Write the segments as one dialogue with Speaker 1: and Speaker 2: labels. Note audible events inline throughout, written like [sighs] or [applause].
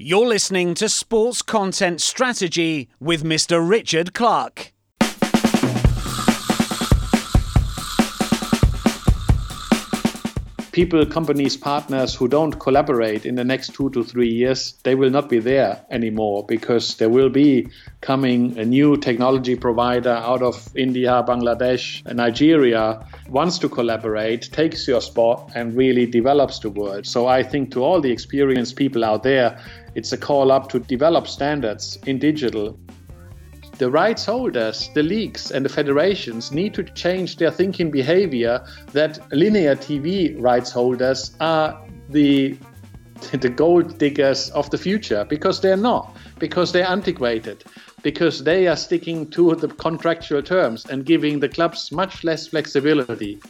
Speaker 1: You're listening to Sports Content Strategy with Mr. Richard Clark.
Speaker 2: people, companies, partners who don't collaborate in the next two to three years, they will not be there anymore because there will be coming a new technology provider out of India, Bangladesh, Nigeria wants to collaborate, takes your spot, and really develops the world. So I think to all the experienced people out there, it's a call up to develop standards in digital. The rights holders, the leagues, and the federations need to change their thinking behavior that linear TV rights holders are the [laughs] the gold diggers of the future because they're not because they're antiquated because they are sticking to the contractual terms and giving the clubs much less flexibility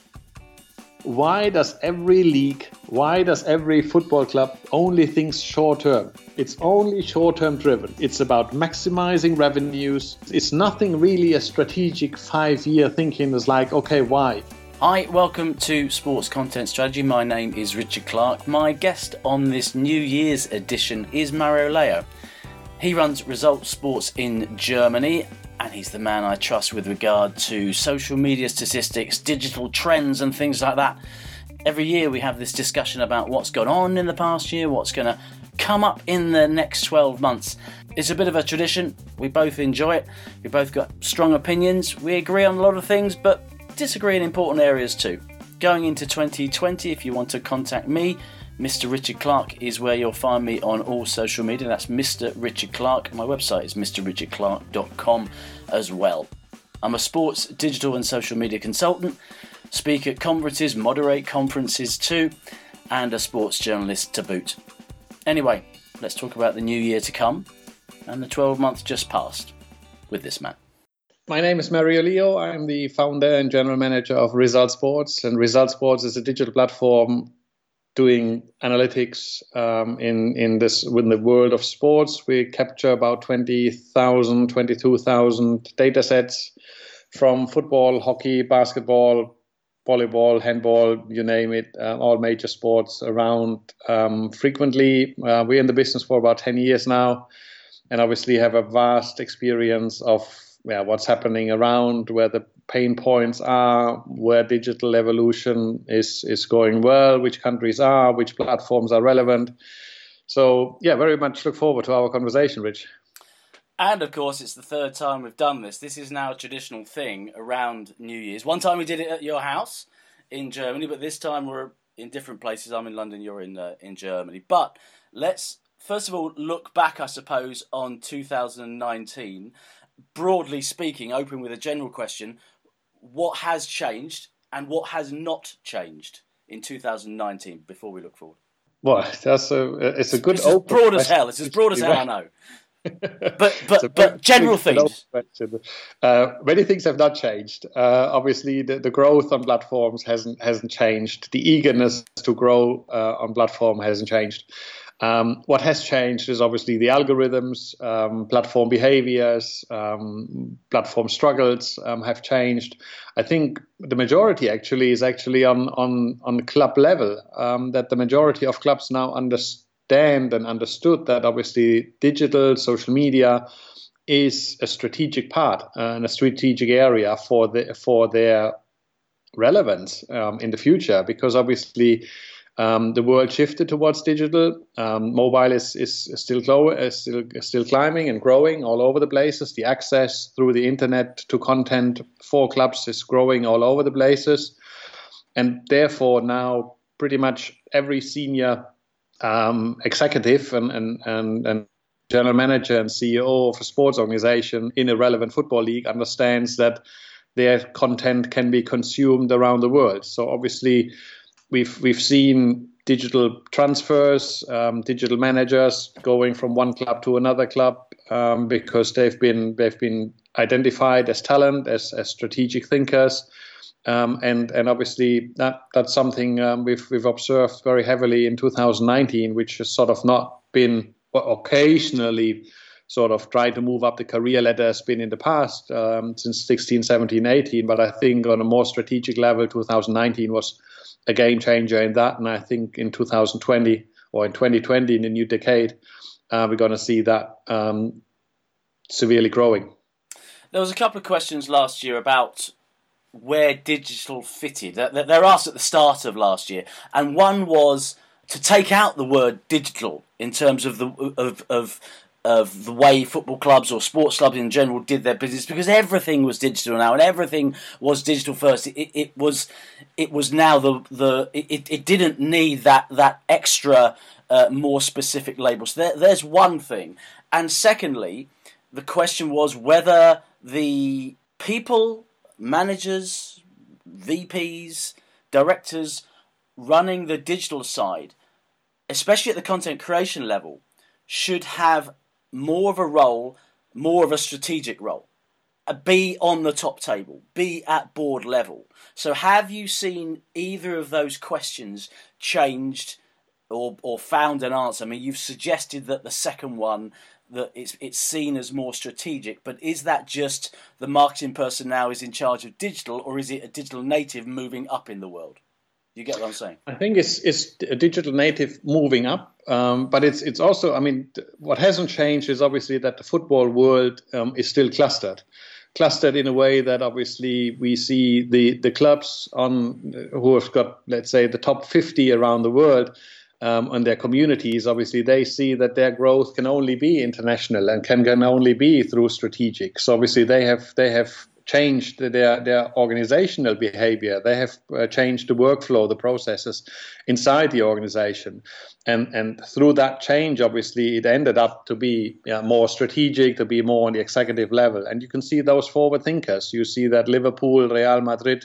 Speaker 2: why does every league, why does every football club only think short term? It's only short term driven. It's about maximizing revenues. It's nothing really a strategic five year thinking. It's like, okay, why?
Speaker 3: Hi, welcome to Sports Content Strategy. My name is Richard Clark. My guest on this New Year's edition is Mario Leo. He runs Result Sports in Germany and he's the man I trust with regard to social media statistics, digital trends, and things like that. Every year we have this discussion about what's gone on in the past year, what's going to come up in the next 12 months. It's a bit of a tradition. We both enjoy it. We both got strong opinions. We agree on a lot of things, but disagree in important areas too. Going into 2020, if you want to contact me, Mr. Richard Clark is where you'll find me on all social media. That's Mr. Richard Clark. My website is mrrichardclark.com as well. I'm a sports, digital, and social media consultant, speak at conferences, moderate conferences too, and a sports journalist to boot. Anyway, let's talk about the new year to come and the 12 months just passed with this man.
Speaker 2: My name is Mario Leo. I'm the founder and general manager of Result Sports, and Result Sports is a digital platform doing analytics um, in in this within the world of sports. We capture about 20,000, 22,000 data sets from football, hockey, basketball, volleyball, handball, you name it, uh, all major sports around um, frequently. Uh, we're in the business for about 10 years now and obviously have a vast experience of yeah, what's happening around, where the pain points are, where digital evolution is is going well, which countries are, which platforms are relevant. So yeah, very much look forward to our conversation, Rich.
Speaker 3: And of course, it's the third time we've done this. This is now a traditional thing around New Year's. One time we did it at your house in Germany, but this time we're in different places. I'm in London, you're in uh, in Germany. But let's first of all look back, I suppose, on 2019. Broadly speaking, open with a general question: what has changed and what has not changed in 2019 before we look forward?
Speaker 2: Well, that's a it's a good
Speaker 3: it's as broad as hell. It's as broad as hell, I know. [laughs] but but but general things.
Speaker 2: Uh, many things have not changed. Uh, obviously, the, the growth on platforms hasn't hasn't changed. The eagerness to grow uh, on platform hasn't changed. Um, what has changed is obviously the algorithms, um, platform behaviors, um, platform struggles um, have changed. I think the majority actually is actually on on on club level. Um, that the majority of clubs now understand and understood that obviously digital social media is a strategic part and a strategic area for the for their relevance um, in the future because obviously um, the world shifted towards digital. Um, mobile is, is still, low, is still, still climbing and growing all over the places. The access through the internet to content for clubs is growing all over the places. And therefore, now pretty much every senior um, executive and, and, and, and general manager and CEO of a sports organization in a relevant football league understands that their content can be consumed around the world. So obviously, we've we've seen digital transfers, um, digital managers going from one club to another club um, because they've been they've been identified as talent, as, as strategic thinkers, um, and and obviously that that's something um, we've we've observed very heavily in 2019, which has sort of not been occasionally sort of try to move up the career ladder has been in the past um, since 16, 17, 18. But I think on a more strategic level, 2019 was a game changer in that. And I think in 2020 or in 2020, in the new decade, uh, we're going to see that um, severely growing.
Speaker 3: There was a couple of questions last year about where digital fitted. They're asked at the start of last year, and one was to take out the word digital in terms of the of of of the way football clubs or sports clubs in general did their business because everything was digital now and everything was digital first. It, it was it was now the the it, it didn't need that that extra uh, more specific label. So there, there's one thing, and secondly, the question was whether the people, managers, VPs, directors running the digital side, especially at the content creation level, should have more of a role, more of a strategic role. Uh, be on the top table, be at board level. So, have you seen either of those questions changed or, or found an answer? I mean, you've suggested that the second one that it's it's seen as more strategic, but is that just the marketing person now is in charge of digital, or is it a digital native moving up in the world? You get what I'm saying?
Speaker 2: I think it's it's a digital native moving up, um, but it's it's also I mean what hasn't changed is obviously that the football world um, is still clustered, clustered in a way that obviously we see the the clubs on who have got let's say the top 50 around the world. Um, and their communities, obviously, they see that their growth can only be international and can, can only be through strategic. So obviously, they have they have changed their their organizational behavior. They have uh, changed the workflow, the processes inside the organization, and and through that change, obviously, it ended up to be more strategic, to be more on the executive level. And you can see those forward thinkers. You see that Liverpool, Real Madrid,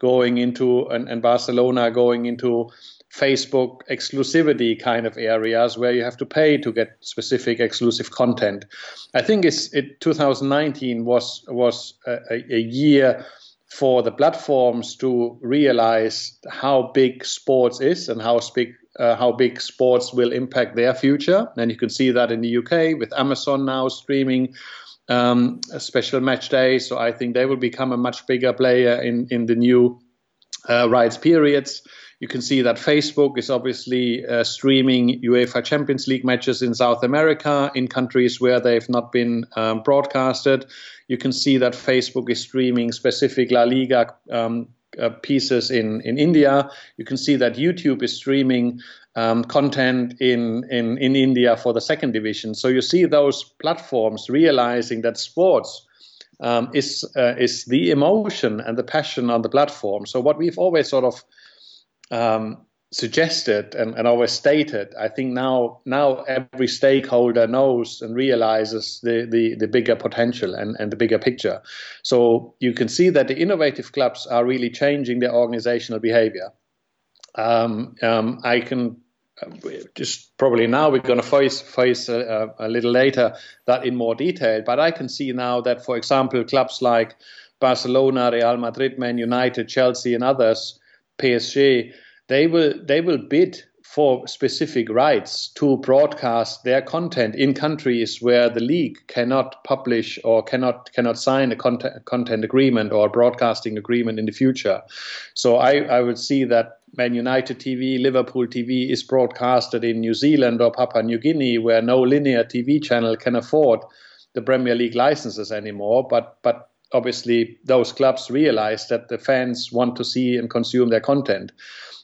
Speaker 2: going into and, and Barcelona going into Facebook exclusivity kind of areas where you have to pay to get specific exclusive content. I think it's it 2019 was was a, a year for the platforms to realize how big sports is and how big uh, how big sports will impact their future. And you can see that in the UK with Amazon now streaming um, a special match day. So I think they will become a much bigger player in in the new uh, rights periods. You can see that Facebook is obviously uh, streaming UEFA Champions League matches in South America in countries where they've not been um, broadcasted. You can see that Facebook is streaming specific La Liga um, uh, pieces in, in India. You can see that YouTube is streaming um, content in, in, in India for the second division. So you see those platforms realizing that sports um, is uh, is the emotion and the passion on the platform. So what we've always sort of um, suggested and, and always stated, I think now now every stakeholder knows and realizes the, the, the bigger potential and, and the bigger picture. So you can see that the innovative clubs are really changing their organizational behavior. Um, um, I can uh, just probably now we're going to face face a, a, little later that in more detail. But I can see now that, for example, clubs like Barcelona, Real Madrid, Man United, Chelsea, and others PSG, they will they will bid for specific rights to broadcast their content in countries where the league cannot publish or cannot cannot sign a content, content agreement or broadcasting agreement in the future. So I, I would see that Man United TV, Liverpool TV is broadcasted in New Zealand or Papua New Guinea, where no linear TV channel can afford the Premier League licenses anymore. But but obviously those clubs realize that the fans want to see and consume their content.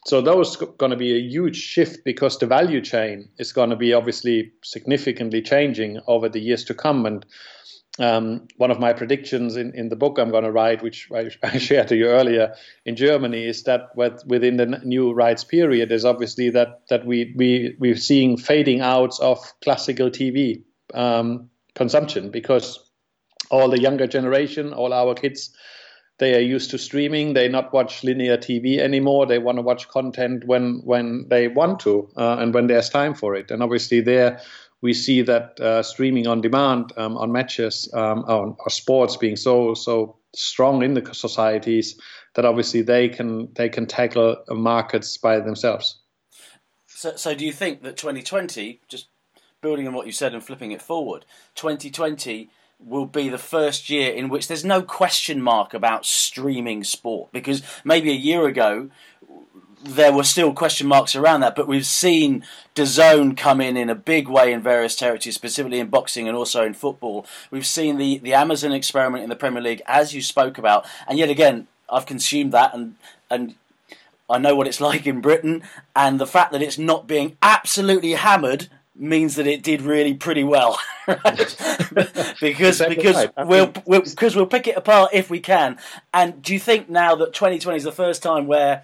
Speaker 2: So those going to be a huge shift because the value chain is going to be obviously significantly changing over the years to come. And um, one of my predictions in, in the book I'm going to write, which I, [laughs] I shared to you earlier in Germany, is that with, within the new rights period is obviously that that we we we're seeing fading out of classical TV um, consumption because all the younger generation, all our kids, they are used to streaming. They not watch linear TV anymore. They want to watch content when when they want to uh, and when there's time for it. And obviously, there we see that uh, streaming on demand um, on matches um, on, or sports being so so strong in the societies that obviously they can they can tackle markets by themselves.
Speaker 3: So, so do you think that 2020, just building on what you said and flipping it forward, 2020 will be the first year in which there's no question mark about streaming sport because maybe a year ago there were still question marks around that, but we've seen DAZN come in in a big way in various territories, specifically in boxing and also in football. We've seen the, the Amazon experiment in the Premier League, as you spoke about, and yet again, I've consumed that and and I know what it's [laughs] like in Britain, and the fact that it's not being absolutely hammered means that it did really pretty well, [laughs] [laughs] because because we'll, we'll because we'll pick it apart if we can. And do you think now that 2020 is the first time where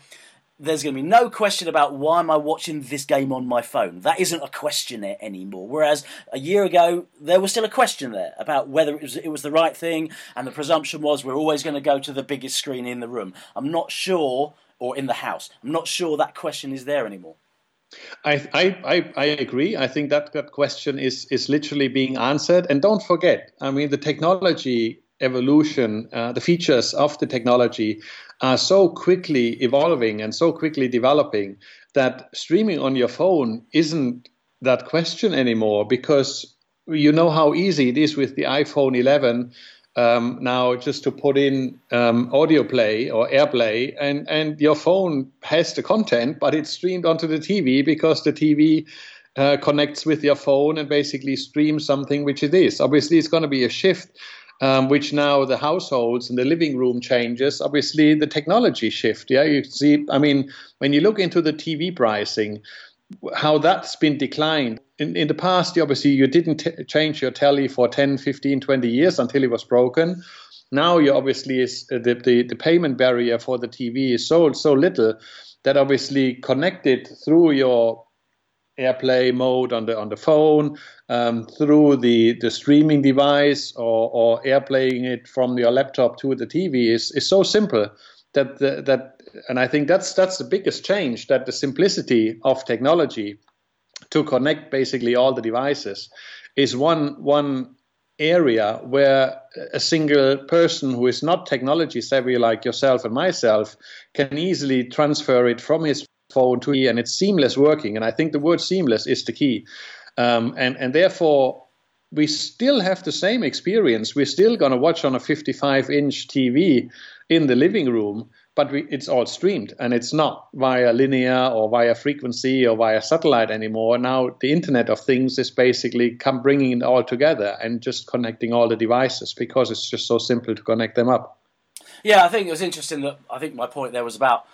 Speaker 3: there's going to be no question about why am I watching this game on my phone? That isn't a question anymore. Whereas a year ago there was still a question there about whether it was it was the right thing, and the presumption was we're always going to go to the biggest screen in the room. I'm not sure, or in the house. I'm not sure that question is there anymore.
Speaker 2: I, I, I, agree. I think that, that question is, is literally being answered. And don't forget, I mean, the technology evolution, uh, the features of the technology are so quickly evolving and so quickly developing that streaming on your phone isn't that question anymore because you know how easy it is with the iPhone 11 um, now just to put in um, audio play or airplay and, and your phone has the content but it's streamed onto the tv because the tv uh, connects with your phone and basically streams something which it is obviously it's going to be a shift um, which now the households and the living room changes obviously the technology shift yeah you see i mean when you look into the tv pricing how that's been declined. In, in the past, obviously, you didn't t- change your telly for 10, 15, 20 years until it was broken. Now, you obviously is uh, the, the, the payment barrier for the TV is so so little that obviously connected through your AirPlay mode on the on the phone, um, through the, the streaming device, or, or AirPlaying it from your laptop to the TV is, is so simple that that and I think that's that's the biggest change that the simplicity of technology to connect basically all the devices is one one area where a single person who is not technology savvy like yourself and myself can easily transfer it from his phone to me and it's seamless working and I think the word seamless is the key. Um, and and therefore we still have the same experience. We're still going to watch on a 55 inch TV in the living room but we, it's all streamed and it's not via linear or via frequency or via satellite anymore. Now the Internet of Things is basically come bringing it all together and just connecting all the devices because it's just so simple to connect them up.
Speaker 3: Yeah, I think it was interesting that I think my point there was about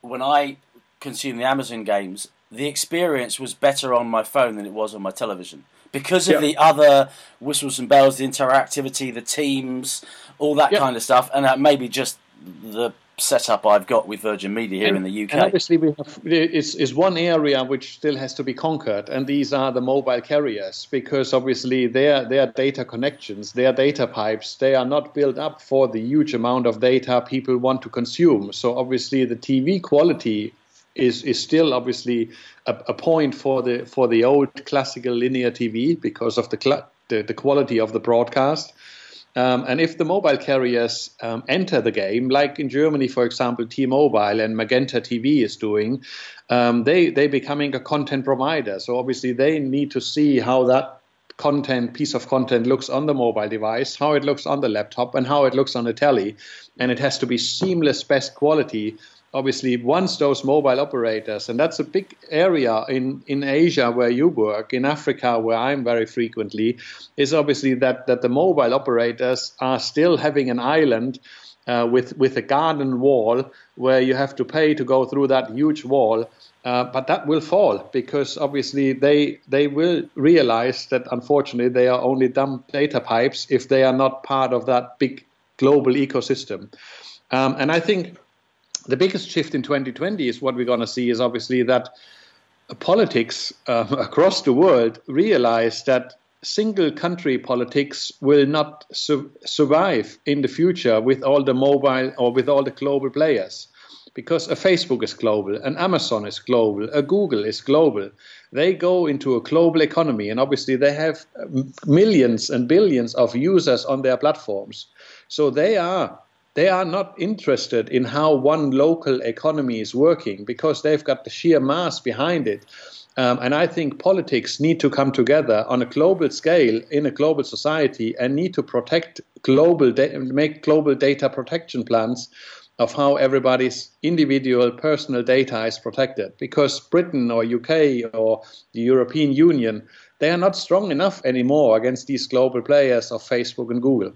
Speaker 3: when I consumed the Amazon games, the experience was better on my phone than it was on my television because of yep. the other whistles and bells, the interactivity, the teams, all that yep. kind of stuff, and that maybe just the setup I've got with Virgin Media here
Speaker 2: and,
Speaker 3: in the UK.
Speaker 2: And obviously, we have is is one area which still has to be conquered, and these are the mobile carriers because obviously their their data connections, their data pipes, they are not built up for the huge amount of data people want to consume. So obviously, the TV quality is is still obviously a, a point for the for the old classical linear TV because of the, cl- the the quality of the broadcast. Um, and if the mobile carriers um, enter the game, like in Germany, for example, T-Mobile and Magenta TV is doing, um, they they becoming a content provider. So obviously they need to see how that content piece of content looks on the mobile device, how it looks on the laptop, and how it looks on the telly, and it has to be seamless, best quality obviously once those mobile operators, and that's a big area in, in Asia where you work, in Africa where I'm very frequently, is obviously that, that the mobile operators are still having an island uh, with, with a garden wall where you have to pay to go through that huge wall. Uh, but that will fall because obviously they they will realize that unfortunately they are only dumb data pipes if they are not part of that big global ecosystem. Um, and I think the biggest shift in 2020 is what we're going to see is obviously that uh, politics um, [laughs] across the world realize that single country politics will not su- survive in the future with all the mobile or with all the global players because a Facebook is global, an Amazon is global, a Google is global. They go into a global economy, and obviously they have millions and billions of users on their platforms. So they are they are not interested in how one local economy is working because they've got the sheer mass behind it. Um, and I think politics need to come together on a global scale in a global society and need to protect global, da- make global data protection plans of how everybody's individual personal data is protected because Britain or UK or the European Union they are not strong enough anymore against these global players of Facebook and Google.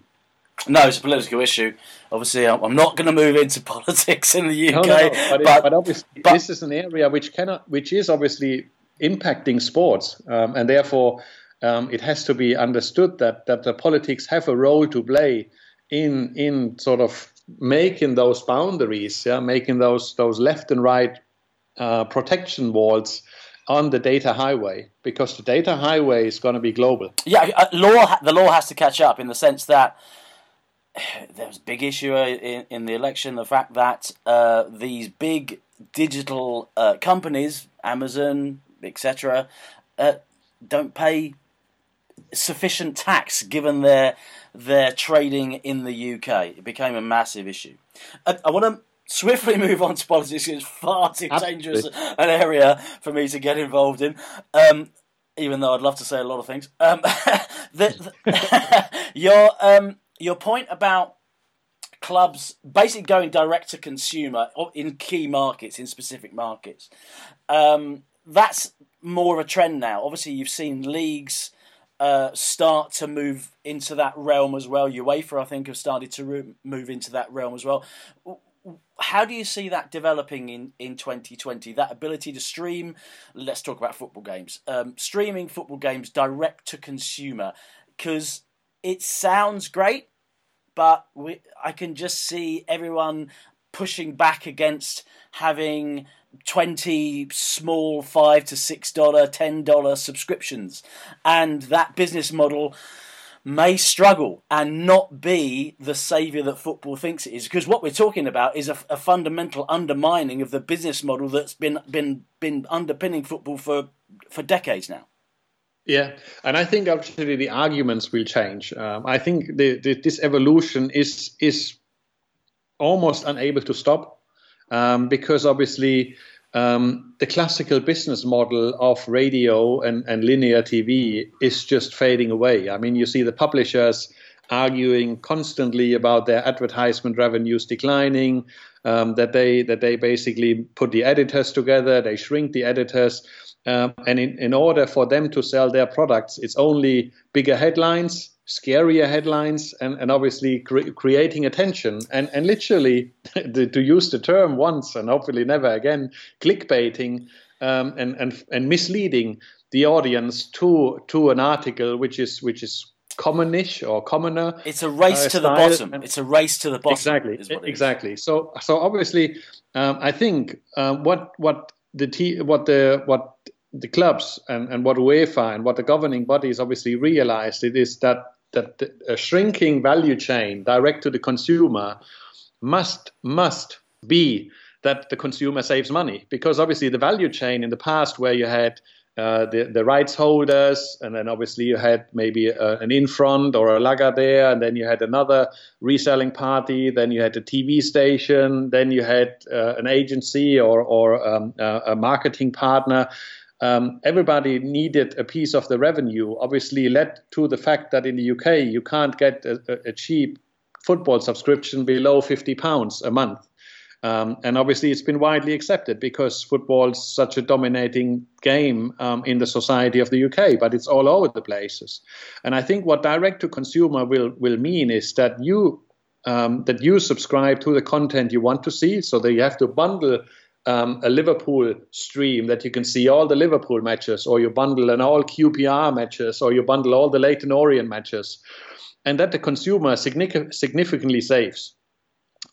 Speaker 3: No, it's a political issue. Obviously, I'm not going to move into [laughs] politics in the UK. No, no,
Speaker 2: no. But, but, but, obviously, but, this is an area which cannot, which is obviously impacting sports, um, and therefore um, it has to be understood that that the politics have a role to play in in sort of making those boundaries, yeah, making those those left and right uh, protection walls on the data highway because the data highway is going to be global.
Speaker 3: Yeah, uh, law the law has to catch up in the sense that [sighs] there was a big issue uh, in, in the election the fact that uh, these big digital uh, companies, Amazon, etc., uh, don't pay sufficient tax given their their trading in the UK. It became a massive issue. I, I want to swiftly [laughs] move on to politics. It's far too dangerous an area for me to get involved in. Um, even though I'd love to say a lot of things. Um, [laughs] the, the, [laughs] your um, your point about clubs basically going direct to consumer in key markets, in specific markets, um, that's more of a trend now. Obviously, you've seen leagues uh, start to move into that realm as well. UEFA, I think, have started to re- move into that realm as well. How do you see that developing in, in 2020? That ability to stream, let's talk about football games, um, streaming football games direct to consumer, because it sounds great, but we, I can just see everyone pushing back against having 20 small 5 to 6 dollar 10 dollar subscriptions. And that business model may struggle and not be the savior that football thinks it is. Because what we're talking about is a, a, fundamental undermining of the business model that's been been been underpinning football for for decades now
Speaker 2: yeah, and I think actually the arguments will change. Um, I think the, the, this evolution is is almost unable to stop um, because obviously um, the classical business model of radio and, and linear TV is just fading away. I mean, you see the publishers arguing constantly about their advertisement revenues declining, um, that they that they basically put the editors together, they shrink the editors. Um, and in, in order for them to sell their products, it's only bigger headlines, scarier headlines, and, and obviously cre- creating attention. And, and literally, [laughs] to use the term once and hopefully never again, clickbaiting um, and, and, and misleading the audience to to an article which is which is commonish or commoner.
Speaker 3: It's a race uh, to the bottom. It's a race to the bottom.
Speaker 2: Exactly. Exactly. So so obviously, um, I think um, what what the what the what the clubs and, and what UEFA and what the governing bodies obviously realized it is that that the, a shrinking value chain direct to the consumer must must be that the consumer saves money. Because obviously the value chain in the past where you had uh, the, the rights holders, and then obviously you had maybe a, uh, an Infront or a Lagardère there, and then you had another reselling party, then you had a TV station, then you had uh, an agency or, or um, a marketing partner. Um, everybody needed a piece of the revenue, obviously led to the fact that in the UK you can't get a, a cheap football subscription below 50 pounds a month. Um, and obviously, it's been widely accepted because football is such a dominating game um, in the society of the UK, but it's all over the places. And I think what direct to consumer will will mean is that you um, that you subscribe to the content you want to see, so that you have to bundle um, a Liverpool stream that you can see all the Liverpool matches, or you bundle an all QPR matches, or you bundle all the Leyton Orient matches, and that the consumer significantly saves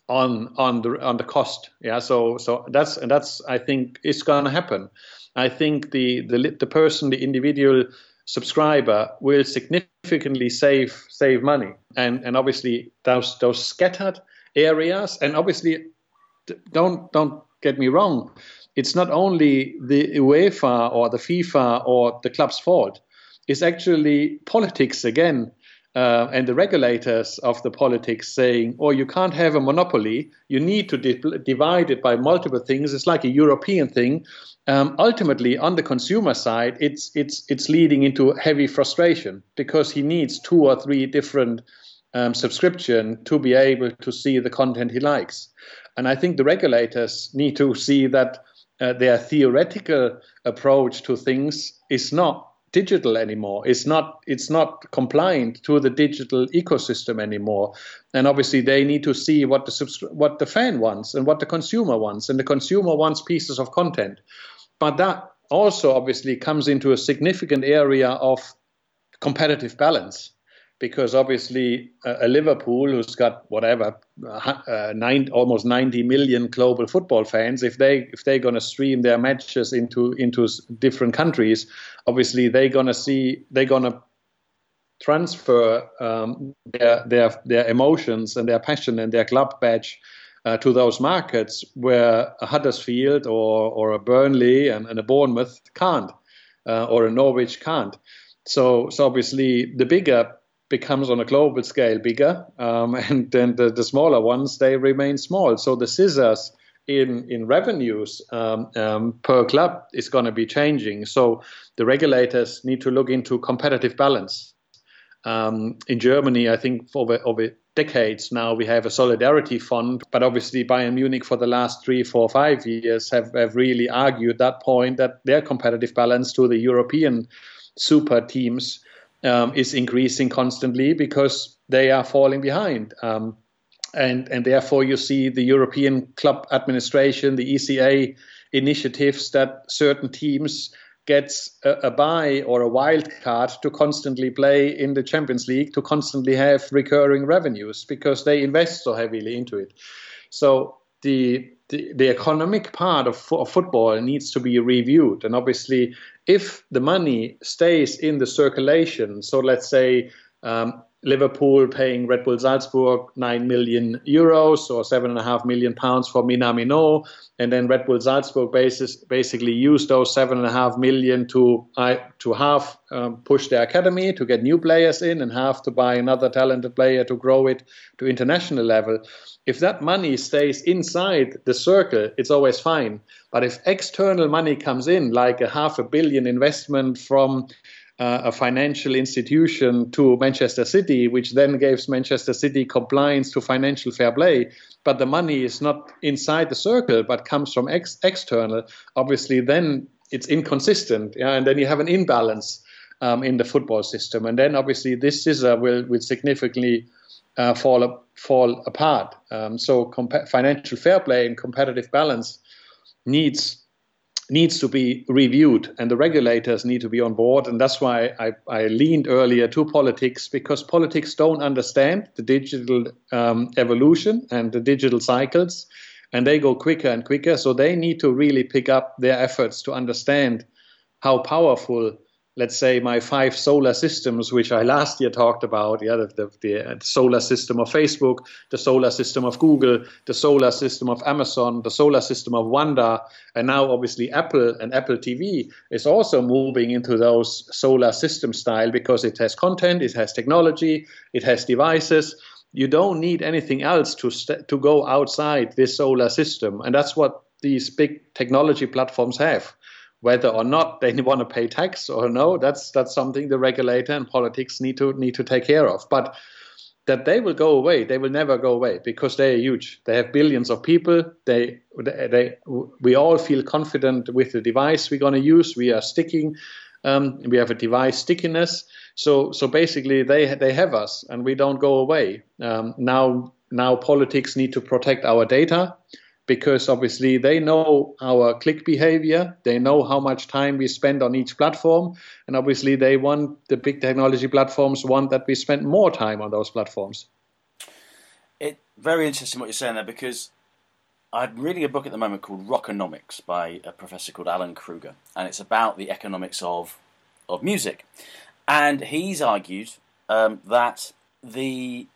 Speaker 2: on on the on the cost. Yeah, so so that's and that's I think is going to happen. I think the the the person, the individual subscriber, will significantly save save money, and and obviously those those scattered areas, and obviously don't don't get me wrong, it's not only the UEFA or the FIFA or the club's fault. It's actually politics again uh, and the regulators of the politics saying, oh, you can't have a monopoly. You need to di- divide it by multiple things. It's like a European thing. Um, ultimately, on the consumer side, it's it's it's leading into heavy frustration because he needs two or three different um, subscription to be able to see the content he likes. And I think the regulators need to see that uh, their theoretical approach to things is not digital anymore. It's not it's not compliant to the digital ecosystem anymore. And obviously, they need to see what the what the fan wants and what the consumer wants. And the consumer wants pieces of content, but that also obviously comes into a significant area of competitive balance because obviously uh, a Liverpool who's got whatever uh, nine, almost 90 million global football fans if they if they're going to stream their matches into into different countries obviously they're going to see they're going to transfer um, their their their emotions and their passion and their club badge uh, to those markets where a Huddersfield or or a Burnley and, and a Bournemouth can't uh, or a Norwich can't. So so obviously the bigger becomes on a global scale bigger, um, [laughs] and then the, the, smaller ones they remain small. So the scissors in in revenues um, um, per club is going to be changing. So the regulators need to look into competitive balance. Um, in Germany, I think for over, over decades now we have a solidarity fund, but obviously Bayern Munich for the last three, four, five years have, have really argued that point that their competitive balance to the European super teams um, is increasing constantly because they are falling behind. Um, and, and therefore, you see the European club administration, the ECA initiatives that certain teams gets a, a buy or a wild card to constantly play in the Champions League, to constantly have recurring revenues because they invest so heavily into it. So the the, the economic part of, of football needs to be reviewed. And obviously, if the money stays in the circulation, so let's say um, Liverpool paying Red Bull Salzburg 9 million euros or 7.5 million pounds for Minamino, and then Red Bull Salzburg basis, basically use those 7.5 million to, to half um, push their academy to get new players in and half to buy another talented player to grow it to international level if that money stays inside the circle, it's always fine. But if external money comes in, like a half a billion investment from uh, a financial institution to Manchester City, which then gives Manchester City compliance to financial fair play, but the money is not inside the circle but comes from ex- external, obviously then it's inconsistent. Yeah? And then you have an imbalance um, in the football system. And then obviously this scissor will, will significantly uh, fall fall apart. Um, so financial fair play and competitive balance needs needs to be reviewed, and the regulators need to be on board. And that's why I, I leaned earlier to politics because politics don't understand the digital um, evolution and the digital cycles, and they go quicker and quicker. So they need to really pick up their efforts to understand how powerful let's say my five solar systems, which I last year talked about, yeah, the, the, uh, the, solar system of Facebook, the solar system of Google, the solar system of Amazon, the solar system of Wanda, and now obviously Apple and Apple TV is also moving into those solar system style because it has content, it has technology, it has devices. You don't need anything else to st- to go outside this solar system, and that's what these big technology platforms have whether or not they [laughs] want to pay tax or no, that's that's something the regulator and politics need to need to take care of. But that they will go away, they will never go away because they are huge. They have billions of people. They they we all feel confident with the device we're going to use. We are sticking. Um, we have a device stickiness. So so basically they they have us and we don't go away. Um, now now politics need to protect our data because obviously they know our click behavior, they know how much time we spend on each platform, and obviously they want the big technology platforms want that we spend more time on those platforms.
Speaker 3: It very interesting what you're saying there because I'm reading a book at the moment called Rockonomics by a professor called Alan Krueger, and it's about the economics of of music, and he's argued um, that the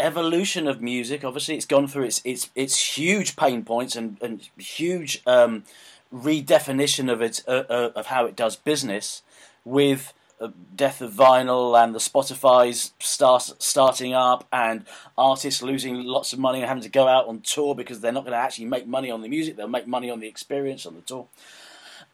Speaker 3: evolution of music. Obviously, it's gone through its its its huge pain points and and huge um, redefinition of it uh, uh, of how it does business with uh, death of vinyl and the Spotify's start, starting up and artists losing lots of money and having to go out on tour because they're not going to actually make money on the music; they'll make money on the experience on the tour.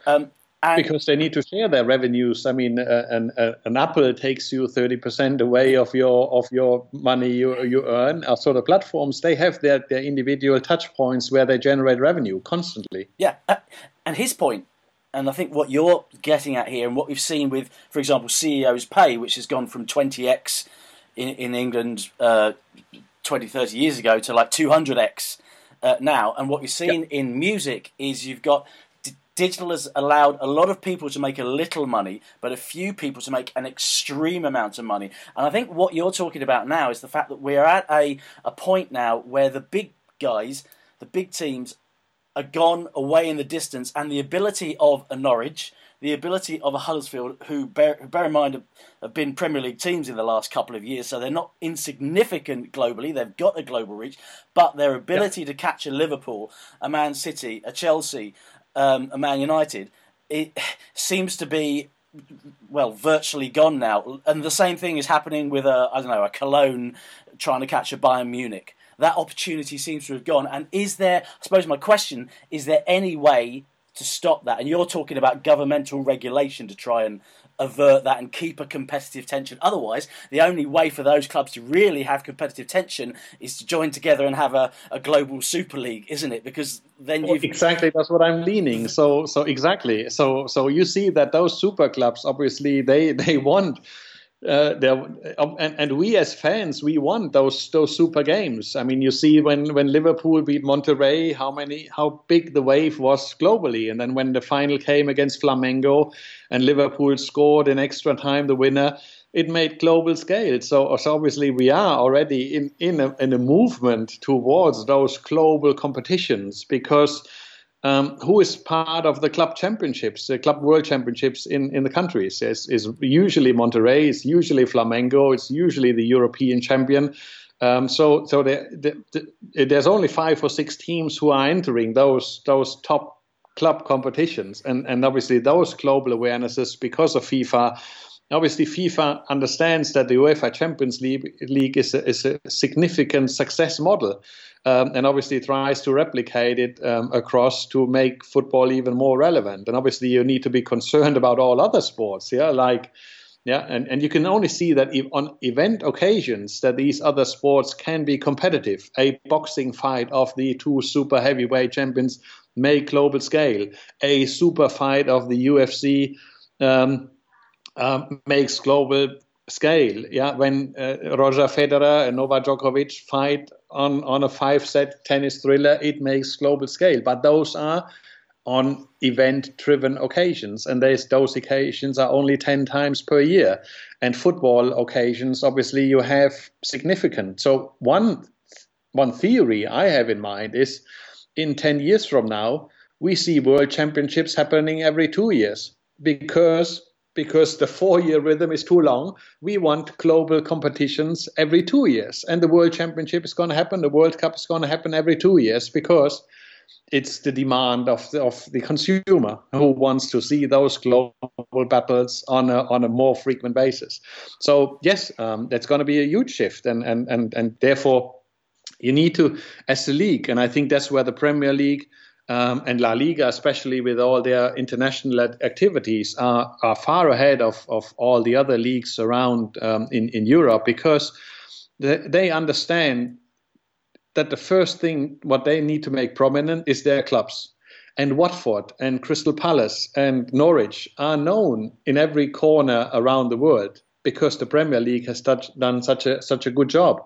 Speaker 3: Um,
Speaker 2: And because they need to share their revenues. I mean, uh, an, uh, an Apple takes you 30% away of your of your money you, you earn. Uh, so the platforms, they have their, their individual touch points where they generate revenue constantly.
Speaker 3: Yeah. Uh, and his point, and I think what you're getting at here, and what we've seen with, for example, CEO's pay, which has gone from 20x in, in England uh, 20, 30 years ago to like 200x uh, now. And what you're seeing yep. in music is you've got digital has allowed a lot of people to make a little money, but a few people to make an extreme amount of money. And I think what you're talking about now is the fact that we're at a, a point now where the big guys, the big teams, are gone away in the distance, and the ability of a Norwich, the ability of a Huddersfield, who bear, bear in mind have been Premier League teams in the last couple of years, so they're not insignificant globally. They've got a global reach, but their ability yeah. to catch a Liverpool, a Man City, a Chelsea, um, Man United, it seems to be well virtually gone now. And the same thing is happening with a I don't know a Cologne trying to catch a Bayern Munich. That opportunity seems to have gone. And is there? I suppose my question is: there any way to stop that? And you're talking about governmental regulation to try and avert that and keep a competitive tension. Otherwise, the only way for those clubs to really have competitive tension is to join together and have a, a global super league, isn't it? Because then you
Speaker 2: exactly that's what I'm leaning. So so exactly. So so you see that those super clubs obviously they they want uh, there, um, and, and we as fans we want those those super games. I mean, you see when when Liverpool beat Monterrey, how many how big the wave was globally, and then when the final came against Flamengo, and Liverpool scored in extra time the winner, it made global scale. So, so obviously we are already in in a, in a movement towards those global competitions because um, who is part of the club championships, the club world championships in, in the countries. Is, is usually Monterrey, it's usually Flamengo, it's usually the European champion. Um, so so the, the, the, there's only five or six teams who are entering those those top club competitions, and and obviously those global awarenesses because of FIFA. Obviously, FIFA understands that the UEFA Champions League, is, a, is a significant success model um, and obviously tries to replicate it um, across to make football even more relevant. And obviously, you need to be concerned about all other sports, yeah, like yeah, and, and you can only see that on event occasions that these other sports can be competitive. A boxing fight of the two super heavyweight champions make global scale. A super fight of the UFC um, um, makes global scale. Yeah, when uh, Roger Federer and Novak Djokovic fight on, on a five set tennis thriller, it makes global scale. But those are on event driven occasions, and those occasions are only 10 times per year. And football occasions, obviously, you have significant. So, one, one theory I have in mind is in 10 years from now, we see world championships happening every two years because because the four year rhythm is too long. We want global competitions every two years. And the World Championship is going to happen, the World Cup is going to happen every two years because it's the demand of the, of the consumer who wants to see those global battles on a, on a more frequent basis. So, yes, um, that's going to be a huge shift. And, and, and, and therefore, you need to, as a league, and I think that's where the Premier League um, and La Liga, especially with all their international activities, are, are far ahead of, of all the other leagues around um, in, in Europe because they, they understand that the first thing what they need to make prominent is their clubs. And Watford and Crystal Palace and Norwich are known in every corner around the world because the Premier League has done such a such a good job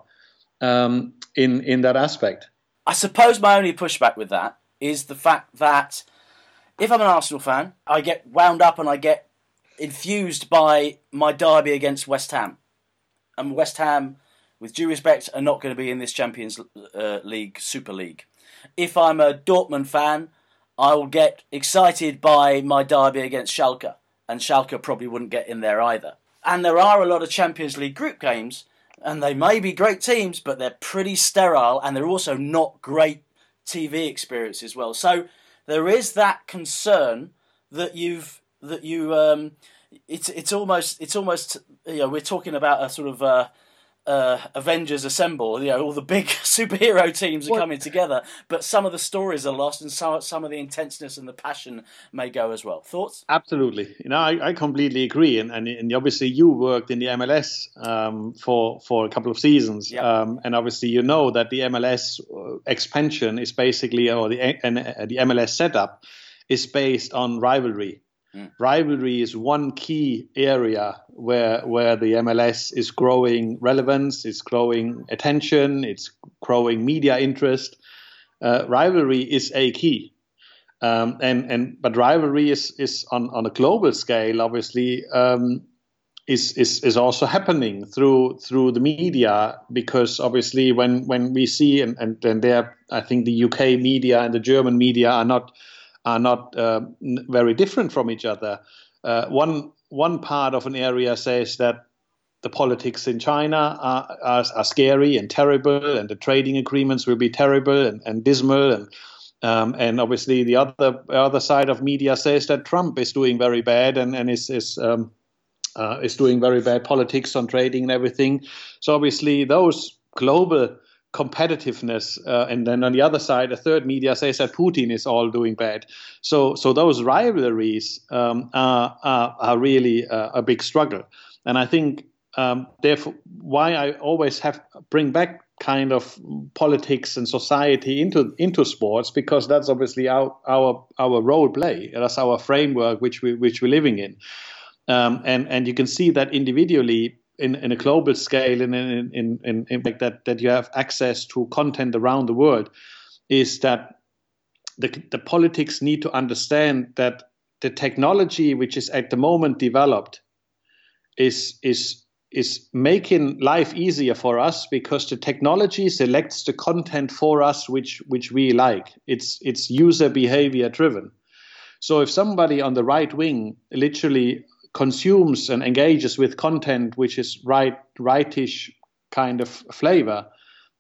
Speaker 2: um, in in that aspect.
Speaker 3: I suppose my only pushback with that is the fact that if I'm an Arsenal fan, I get wound up and I get infused by my derby against West Ham. And West Ham, with due respect, are not going to be in this Champions uh, League, Super League. If I'm a Dortmund fan, I will get excited by my derby against Schalke, and Schalke probably wouldn't get in there either. And there are a lot of Champions League group games, and they may be great teams, but they're pretty sterile, and they're also not great TV experience as well. So there is that concern that you've that you um, it's it's almost it's almost you know we're talking about a sort of a, uh, Avengers Assemble. You know, all the big [laughs] superhero teams are coming together, but some of the stories are lost, and some some of the intenseness and the passion may go as well. Thoughts?
Speaker 2: Absolutely. You know, I, I completely agree. And, and, and obviously, you worked in the MLS um, for for a couple of seasons,
Speaker 3: Yep.
Speaker 2: um, and obviously, you know that the MLS uh, expansion is basically, or the and, uh, the MLS setup is based on rivalry. Rivalry is one key area where where the MLS is growing relevance, it's growing attention, it's growing media interest. Uh, rivalry is a key, um, and and but rivalry is is on on a global scale, obviously. Um, is, is, is also happening through through the media because obviously when, when we see and, and, and there I think the UK media and the German media are not are not uh, very different from each other. Uh, one one part of an area says that the politics in China are, are, are scary and terrible, and the trading agreements will be terrible and, and dismal, and um, and obviously the other other side of media says that Trump is doing very bad and and is is um, uh, is doing very bad politics on trading and everything. So obviously those global competitiveness, uh, and then on the other side, a third media says that Putin is all doing bad. So so those rivalries um, are, are are really uh, a big struggle, and I think um, therefore why I always have bring back kind of politics and society into into sports because that's obviously our our our role play. That's our framework which we which we're living in. Um, and and you can see that individually in, in a global scale and in, in, in, in like that that you have access to content around the world is that the, the politics need to understand that the technology which is at the moment developed is is is making life easier for us because the technology selects the content for us which which we like. It's it's user behavior driven. So if somebody on the right wing literally consumes and engages with content which is right rightish kind of flavor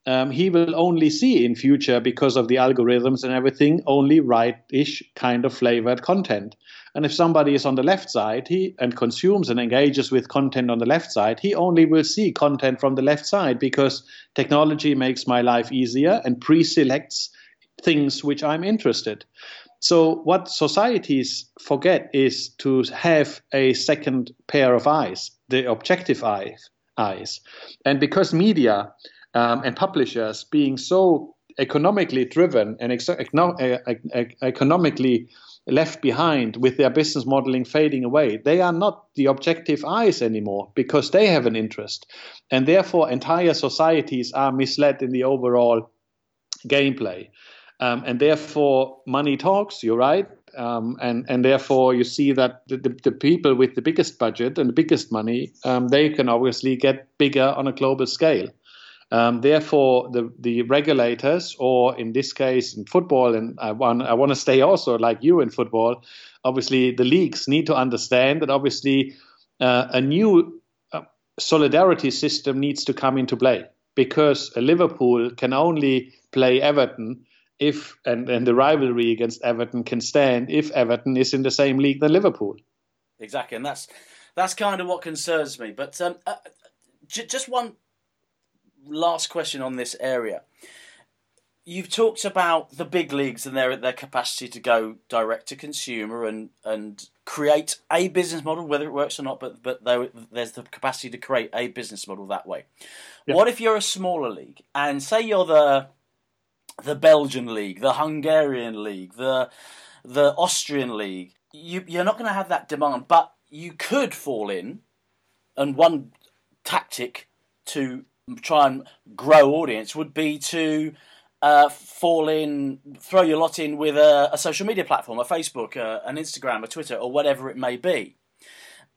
Speaker 2: um, he will only see in future because of the algorithms and everything only right-ish kind of flavored content. And if somebody is on the left side he and consumes and engages with content on the left side he only will see content from the left side because technology makes my life easier and pre-selects things which i'm interested so what societies forget is to have a second pair of eyes the objective eyes and because media um, and publishers being so economically driven and ex- econo- economically left behind with their business modeling fading away. They are not the objective eyes anymore because they have an interest. And therefore, entire societies are misled in the overall gameplay. Um, and therefore, money talks, you're right. Um, and, and therefore, you see that the, the, the, people with the biggest budget and the biggest money, um, they can obviously get bigger on a global scale. Um, therefore, the, the regulators, or in this case in football, and I want I want to stay also like you in football. Obviously, the leagues need to understand that obviously uh, a new uh, solidarity system needs to come into play because a Liverpool can only play Everton if and, and the rivalry against Everton can stand if Everton is in the same league than Liverpool.
Speaker 3: Exactly, and that's that's kind of what concerns me. But um, uh, j- just one last question on this area. You've talked about the big leagues and their their capacity to go direct to consumer and, and create a business model, whether it works or not. But but there's the capacity to create a business model that way. Yeah. What if you're a smaller league and say you're the the Belgian league, the Hungarian league, the the Austrian league? You you're not going to have that demand, but you could fall in, and one tactic to try and grow audience would be to uh, fall in, throw your lot in with a, a social media platform, a Facebook, uh, an Instagram, a Twitter, or whatever it may be.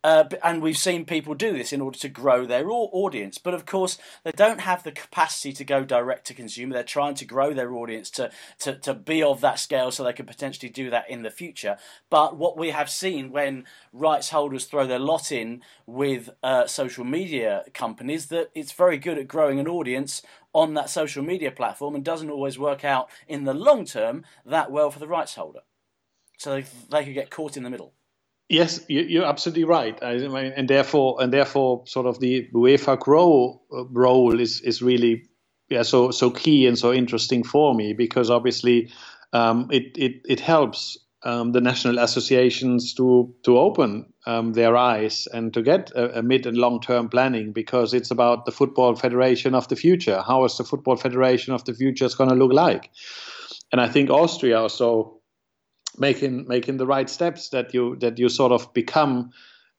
Speaker 3: Uh, and we've seen people do this in order to grow their audience. But of course, they don't have the capacity to go direct to consumer. They're trying to grow their audience to, to, to be of that scale so they can potentially do that in the future. But what we have seen when rights holders throw their lot in with uh, social media companies, that it's very good at growing an audience on that social media platform and doesn't always work out in the long term that well for the rights holder. So they, they could get caught in the middle.
Speaker 2: Yes, you're absolutely right, I mean, and therefore, and therefore, sort of the UEFA Grow uh, role is is really yeah so so key and so interesting for me because obviously um, it, it it helps um, the national associations to to open um, their eyes and to get a, a mid and long term planning because it's about the football federation of the future. How is the football federation of the future going to look like? And I think Austria also making making the right steps that you that you sort of become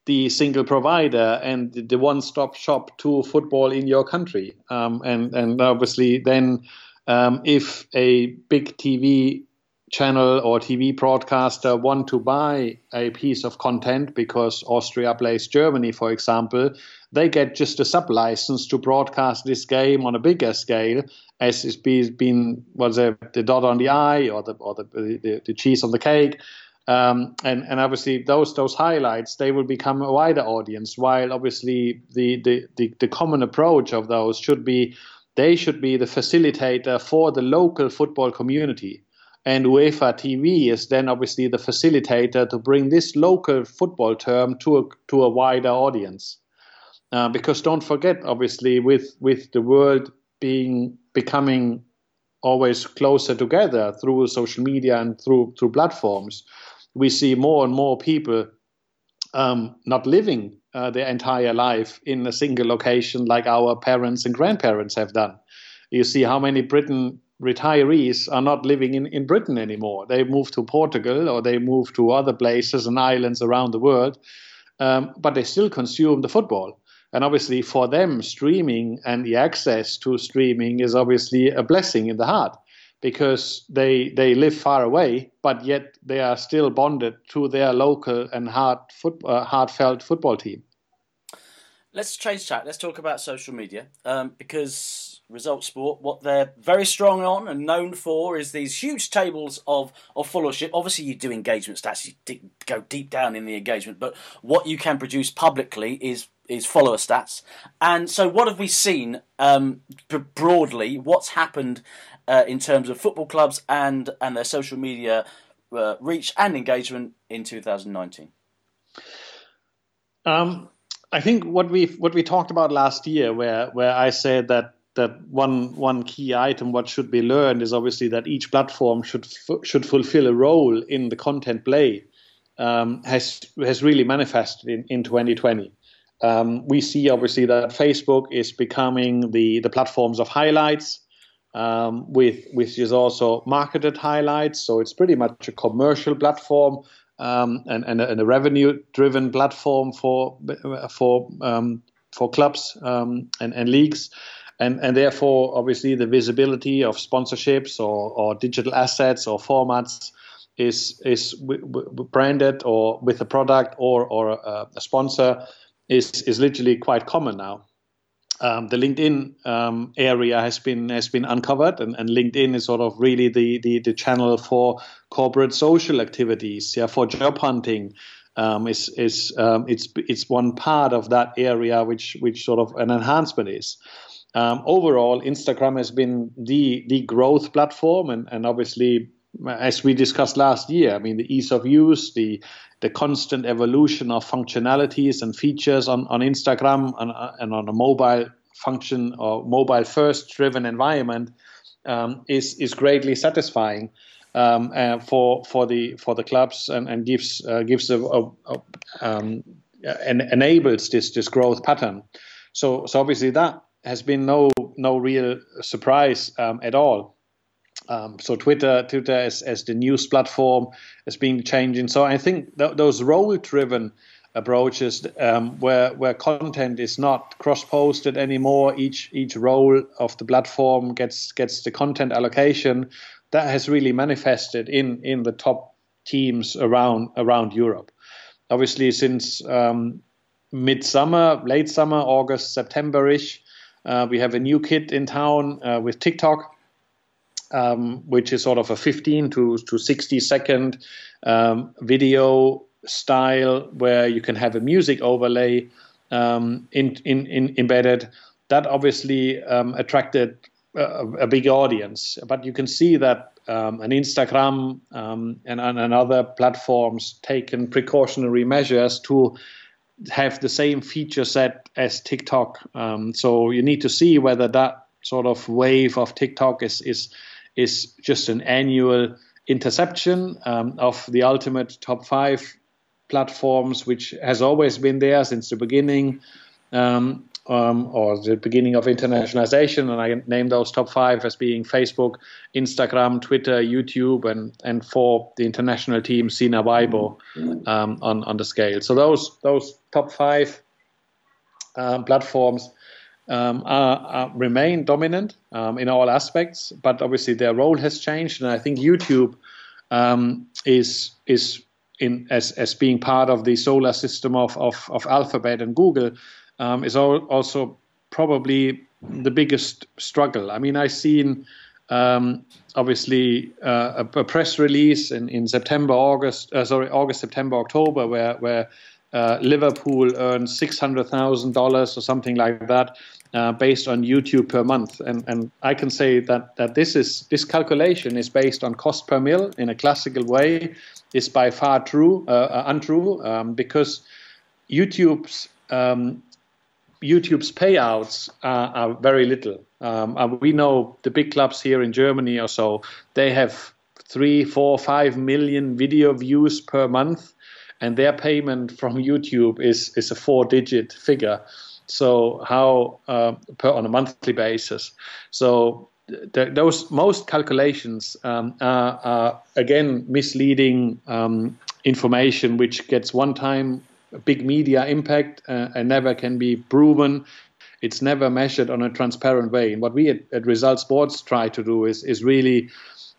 Speaker 2: the single provider and the one-stop shop to football in your country. Um, and and obviously then um, if a big TV channel or TV broadcaster want to buy a piece of content because Austria plays Germany, for example, they get just a sub license to broadcast this game on a bigger scale, as it's been was the dot on the i or the or the, the, the cheese on the cake. Um, and and obviously those those highlights they will become a wider audience. While obviously the, the the the common approach of those should be they should be the facilitator for the local football community. And UEFA TV is then obviously the facilitator to bring this local football term to a, to a wider audience. Uh, because don't forget, obviously, with with the world being becoming always closer together through social media and through through platforms, we see more and more people um, not living uh, their entire life in a single location like our parents and grandparents have done. You see how many Britain retirees are not living in, in Britain anymore. They move to Portugal or they move to other places and islands around the world, um, but they still consume the football. And obviously, for them, streaming and the access to streaming is obviously a blessing in the heart because they they live far away, but yet they are still bonded to their local and hard foot, uh, heartfelt football team.
Speaker 3: Let's change track. Let's talk about social media um, because Result Sport, what they're very strong on and known for is these huge tables of, of followership. Obviously, you do engagement stats, you go deep down in the engagement, but what you can produce publicly is is follower stats. And so, what have we seen um, broadly? What's happened uh, in terms of football clubs and and their social media uh, reach and engagement in 2019? Um,
Speaker 2: I think what we what we talked about last year, where where I said that that one one key item what should be learned is obviously that each platform should should fulfill a role in the content play um, has has really manifested in, in 2020. Um, we see obviously that Facebook is becoming the the platforms of highlights, um, with which is also marketed highlights. So it's pretty much a commercial platform um, and, and a, and, a, revenue driven platform for for um, for clubs um, and, and leagues and and therefore obviously the visibility of sponsorships or, or digital assets or formats is is w- w- branded or with a product or or a, a, sponsor is is literally quite common now. Um, the LinkedIn um, area has been has been uncovered, and, and LinkedIn is sort of really the, the the channel for corporate social activities, yeah, for job hunting. Um, is is um, it's it's one part of that area which which sort of an enhancement is um, overall, Instagram has been the the growth platform, and, and obviously, as we discussed last year, I mean the ease of use, the the constant evolution of functionalities and features on, on Instagram and, and on a mobile function or mobile first driven environment um, is is greatly satisfying um, uh, for for the for the clubs and, and gives uh, gives a, a, a um, enables this this growth pattern. So so obviously that has been no no real surprise um, at all. Um, so Twitter, Twitter as, as the news platform has been changing. So I think th- those role-driven approaches, um, where where content is not cross-posted anymore, each each role of the platform gets gets the content allocation. That has really manifested in in the top teams around around Europe. Obviously, since um, midsummer, late summer, August, September-ish, uh, we have a new kit in town uh, with TikTok, um, which is sort of a 15 to, to 60 second um, video style where you can have a music overlay um, in, in, in embedded. That obviously um, attracted a, a, big audience, but you can see that um, and Instagram um, and, and other platforms taken precautionary measures to have the same feature set as TikTok. Um, so you need to see whether that sort of wave of TikTok is is is just an annual interception um, of the ultimate top five platforms, which has always been there since the beginning. Um, um, or the beginning of internationalization, and I name those top five as being Facebook, Instagram, Twitter, YouTube, and and for the international team, Sina Weibo um, on on the scale. So those those top five um, platforms um, are, are, remain dominant um, in all aspects, but obviously their role has changed, and I think YouTube um, is is in as as being part of the solar system of of, of Alphabet and Google um, is also probably the biggest struggle. I mean, I've seen um, obviously uh, a, a, press release in, in September, August, uh, sorry, August, September, October, where where uh, Liverpool earned six hundred thousand dollars or something like that. Uh, based on YouTube per month, and and I can say that that this is this calculation is based on cost per mil in a classical way, is by far true uh, uh, untrue um, because YouTube's um, YouTube's payouts are, are very little. Um, we know the big clubs here in Germany or so, they have three, four, five million video views per month, and their payment from YouTube is is a four-digit figure. So how uh, per on a monthly basis? So th- those most calculations um, are, are, again misleading um, information, which gets one time big media impact uh, and never can be proven. It's never measured on a transparent way. And what we at, at Result Sports try to do is is really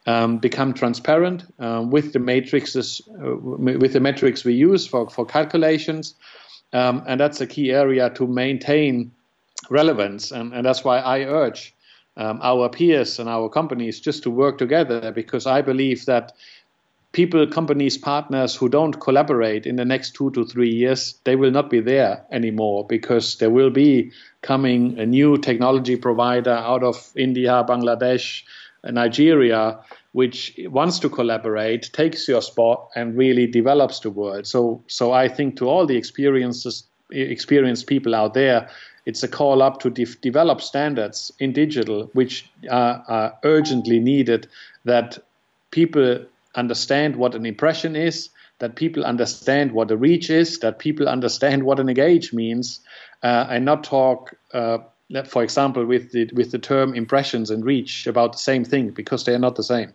Speaker 2: um, become transparent um, with the matrices, uh, with the metrics we use for for calculations, um, and that's a key area to maintain relevance. And, and that's why I urge um, our peers and our companies just to work together because I believe that people, companies, partners who don't collaborate in the next two to three years, they will not be there anymore because there will be coming a new technology provider out of India, Bangladesh, Nigeria, which wants to collaborate, takes your spot, and really develops the world. So, so I think to all the experiences, experienced people out there, it's a call up to de- develop standards in digital, which are, are urgently needed. That people understand what an impression is, that people understand what a reach is, that people understand what an engage means, uh, and not talk, uh, for example, with the with the term impressions and reach about the same thing because they are not the same.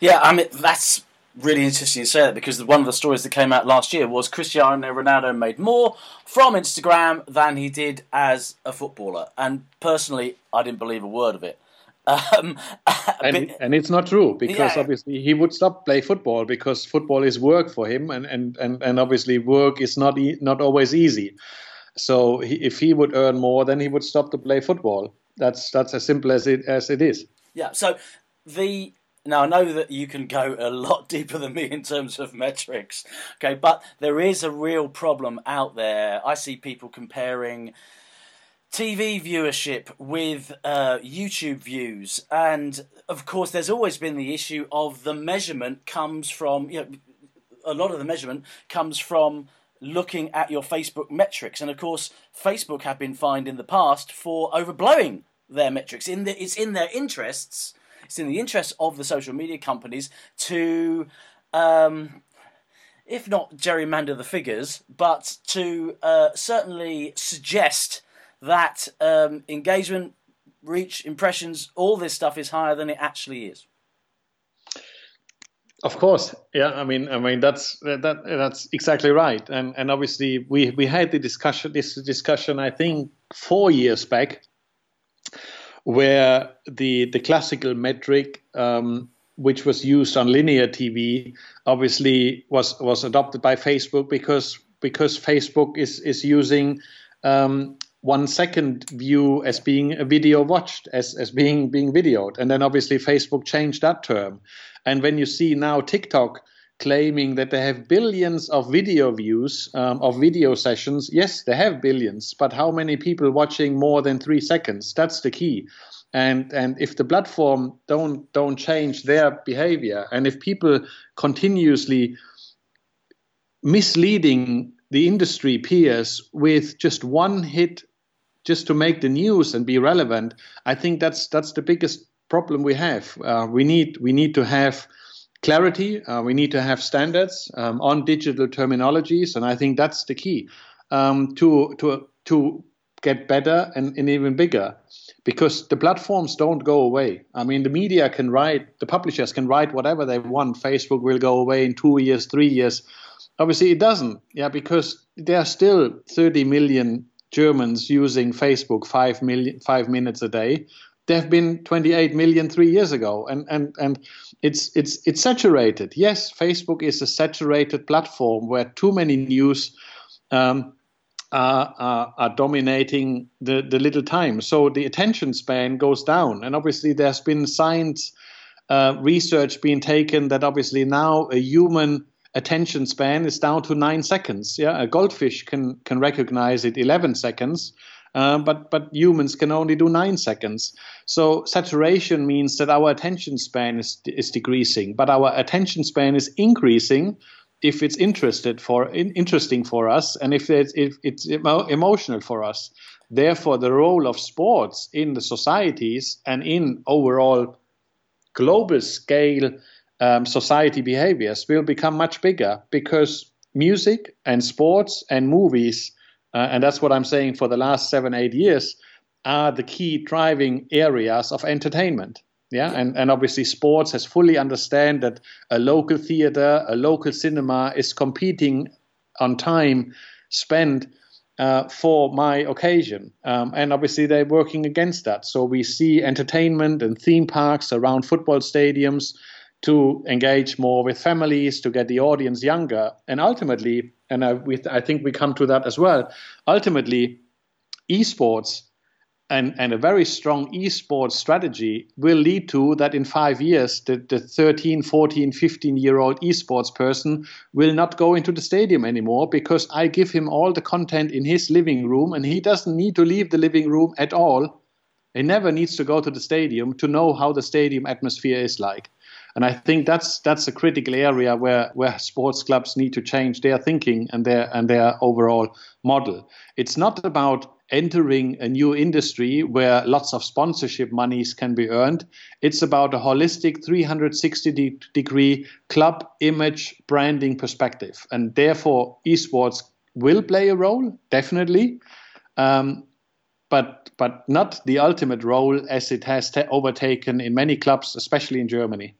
Speaker 3: Yeah, I mean that's really interesting to say that because one of the stories that came out last year was Cristiano Ronaldo made more from Instagram than he did as a footballer, and personally, I didn't believe a word of it. Um, [laughs]
Speaker 2: and, and it's not true because yeah. obviously he would stop play football because football is work for him, and and and, and obviously work is not e- not always easy. So he, if he would earn more, then he would stop to play football. That's that's as simple as it as it is.
Speaker 3: Yeah. So the now I know that you can go a lot [laughs] deeper than me in terms of metrics. Okay, but there is a real problem out there. I see people comparing TV viewership with uh, YouTube views, and of course, there's always been the issue of the measurement comes from you know a lot of the measurement comes from looking at your Facebook metrics, and of course, Facebook have been fined in the past for overblowing their metrics. In the, it's in their interests, it's in the interests of the social media companies to. Um, if not gerrymander the figures, but to uh, certainly suggest that um, engagement, reach, impressions, all this stuff is higher than it actually is.
Speaker 2: Of course, yeah. I mean, I mean that's that that's exactly right. And and obviously we we had the discussion this discussion I think four years back, where the the classical metric. Um, which was used on linear TV, obviously was was adopted by Facebook because because Facebook is is using um, one second view as being a video watched as, as being being videoed and then obviously facebook changed that term and when you see now tiktok claiming that they have billions of video views um, of video sessions. Yes, they have billions, but how many people watching more than three seconds? That's the key. And and if the platform don't don't change their behavior, and if people continuously misleading the industry peers with just one hit just to make the news and be relevant, I think that's that's the biggest problem we have. Uh, we need we need to have clarity. Uh, we need to have standards um, on digital terminologies, and I think that's the key um, to to to get better and, and, even bigger. Because the platforms don't go away. I mean, the media can write, the publishers can write whatever they want. Facebook will go away in two years, three years. Obviously, it doesn't. Yeah, because there are still 30 million Germans using Facebook five million five minutes a day. There have been 28 million three years ago, and and and it's it's it's saturated. Yes, Facebook is a saturated platform where too many news um, are, are, are, dominating the, the little time. So the attention span goes down, and obviously there's been science uh, research being taken that obviously now a human attention span is down to nine seconds. Yeah, a goldfish can can recognize it 11 seconds uh, but but humans can only do nine seconds. So saturation means that our attention span is is decreasing, but our attention span is increasing if it's interested for in, interesting for us and if it's if it's emo- emotional for us. Therefore, the role of sports in the societies and in overall global scale um, society behaviors will become much bigger because music and sports and movies uh, and that's what I'm saying for the last seven, eight years, are the key driving areas of entertainment. Yeah, and, and obviously sports has fully understand that a local theater, a local cinema is competing on time spent uh, for my occasion. Um, and obviously they're working against that. So we see entertainment and theme parks around football stadiums to engage more with families, to get the audience younger. And ultimately, and I, we, I think we come to that as well, ultimately, esports and, and a very strong esports strategy will lead to that in five years, the, the 13, 14, 15 year old esports person will not go into the stadium anymore because I give him all the content in his living room and he doesn't need to leave the living room at all. He never needs to go to the stadium to know how the stadium atmosphere is like. And I think that's that's a critical area where, where sports clubs need to change their thinking and their and their overall model. It's not about entering a new industry where lots of sponsorship monies can be earned. It's about a holistic 360 degree club image branding perspective. And therefore, esports will play a role, definitely. Um, but but not the ultimate role as it has overtaken in many clubs, especially in Germany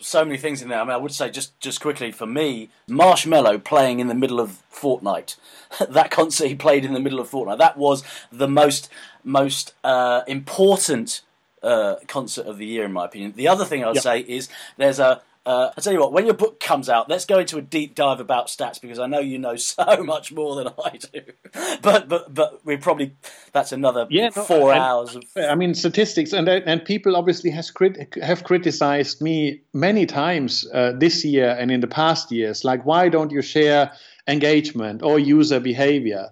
Speaker 3: so many things in there. I mean, I would say just just quickly for me, Marshmello playing in the middle of Fortnite, [laughs] that concert he played in the middle of Fortnite, that was the most most uh, important uh, concert of the year, in my opinion. The other thing I'd yep. say is there's a uh, I tell you what, when your book comes out, let's go into a deep dive about stats because I know you know [laughs] so much more than I do. [laughs] but but but we probably that's another yeah, no, four hours. Of...
Speaker 2: I mean statistics, and and people obviously has crit- have criticized me many times uh, this year and in the past years. Like, why don't you share engagement or user behavior?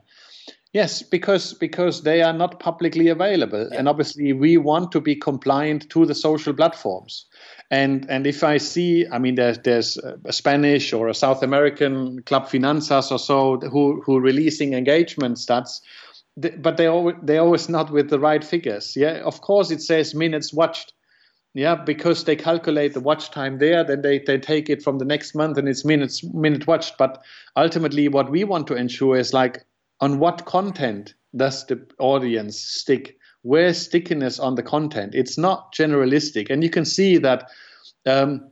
Speaker 2: Yes, because because they are not publicly available, yeah. and obviously we want to be compliant to the social platforms. And and if I see, I mean, there's there's a Spanish or a South American Club Finanzas or so who who releasing engagement stats, but they always they always not with the right figures. Yeah, of course it says minutes watched. Yeah, because they calculate the watch time there, then they, they take it from the next month and it's minutes minute watched. But ultimately, what we want to ensure is like on what content does the audience stick where's stickiness on the content? It's not generalistic. And you can see that um,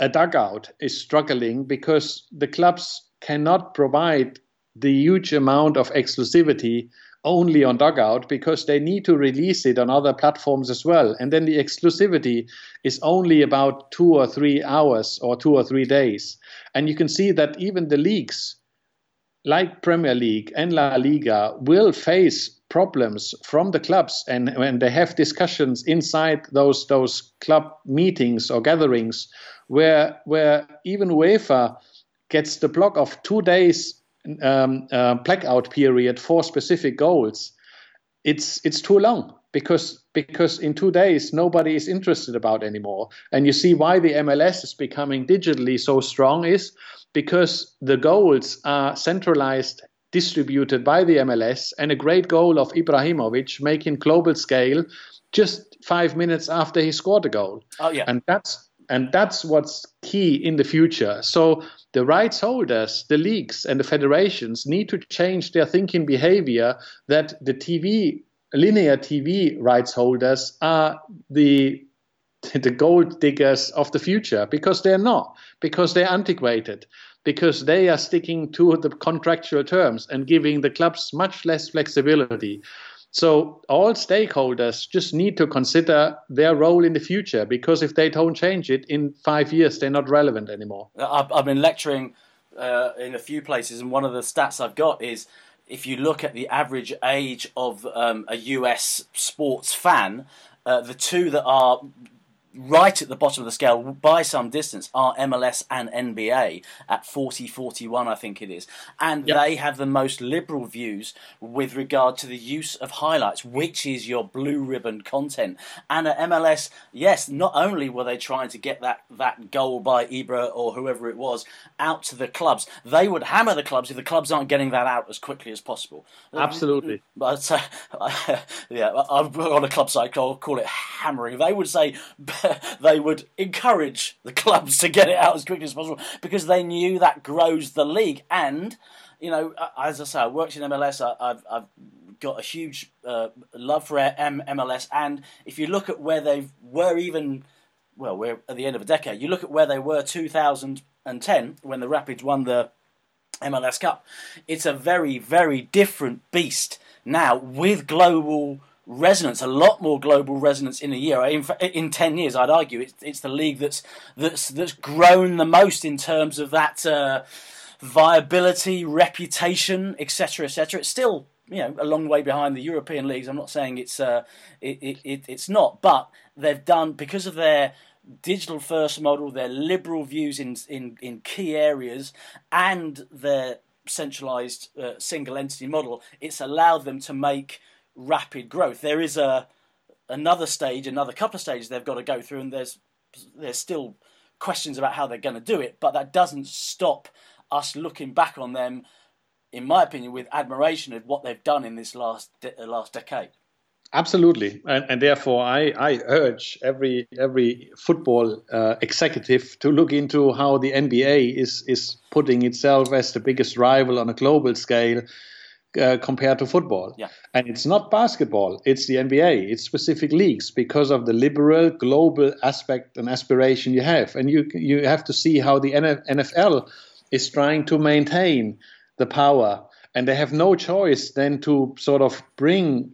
Speaker 2: a dugout is struggling because the clubs cannot provide the huge amount of exclusivity only on dugout because they need to release it on other platforms as well and then the exclusivity is only about two or three hours or two or three days and you can see that even the leagues like premier league and la liga will face problems from the clubs and when they have discussions inside those those club meetings or gatherings where where even UEFA gets the block of two days um, uh, blackout period for specific goals, it's it's too long because because in two days nobody is interested about anymore. And you see why the MLS is becoming digitally so strong is because the goals are centralized distributed by the MLS and a great goal of Ibrahimovic making global scale just five minutes after he scored a goal.
Speaker 3: Oh yeah.
Speaker 2: And that's and that's what's key in the future. So the rights holders, the leagues, and the federations need to change their thinking behavior that the TV, linear TV rights holders are the [laughs] the gold diggers of the future because they're not, because they're antiquated, because they are sticking to the contractual terms and giving the clubs much less flexibility. So all stakeholders just need to consider their role in the future because if they don't change it in five years, they're not relevant anymore.
Speaker 3: I've, I've been lecturing uh, in a few places, and one of the stats I've got is if you look at the average age of um, a US sports fan, uh, the two that are right at the bottom of the scale by some distance are MLS and NBA at 40 41 I think it is. And yep. they have the most liberal views with regard to the use of highlights which is your blue ribbon content. And at MLS yes not only were they trying to get that that goal by Ibra or whoever it was out to the clubs they would hammer the clubs if the clubs aren't getting that out as quickly as possible.
Speaker 2: Absolutely. [laughs]
Speaker 3: But uh, [laughs] yeah I'm on a club site I'll call it hammering. They would say [laughs] they would encourage the clubs to get it out as quickly as possible because they knew that grows the league. And, you know, as I say, I worked in MLS, I, have I've got a huge uh, love for M- MLS. And if you look at where they were even, well, we're at the end of a decade, you look at where they were 2010 when the Rapids won the MLS Cup, it's a very, very different beast now with global resonance, a lot more global resonance in a year. In, in ten years, I'd argue it's, it's the league that's that's that's grown the most in terms of that uh, viability, reputation, etc., etc. It's still you know a long way behind the European leagues. I'm not saying it's uh, it, it, it's not, but they've done because of their digital first model, their liberal views in in, in key areas, and their centralized uh, single entity model. It's allowed them to make rapid growth. There is a another stage, another couple of stages they've got to go through, and there's there's still questions about how they're going to do it, but that doesn't stop us looking back on them, in my opinion, with admiration of what they've done in this last de- last decade.
Speaker 2: Absolutely, and, and, therefore I, I urge every every football uh, executive to look into how the NBA is is putting itself as the biggest rival on a global scale uh, compared to football.
Speaker 3: Yeah.
Speaker 2: And it's not basketball, it's the NBA, it's specific leagues because of the liberal global aspect and aspiration you have. And you you have to see how the NFL is trying to maintain the power and they have no choice than to sort of bring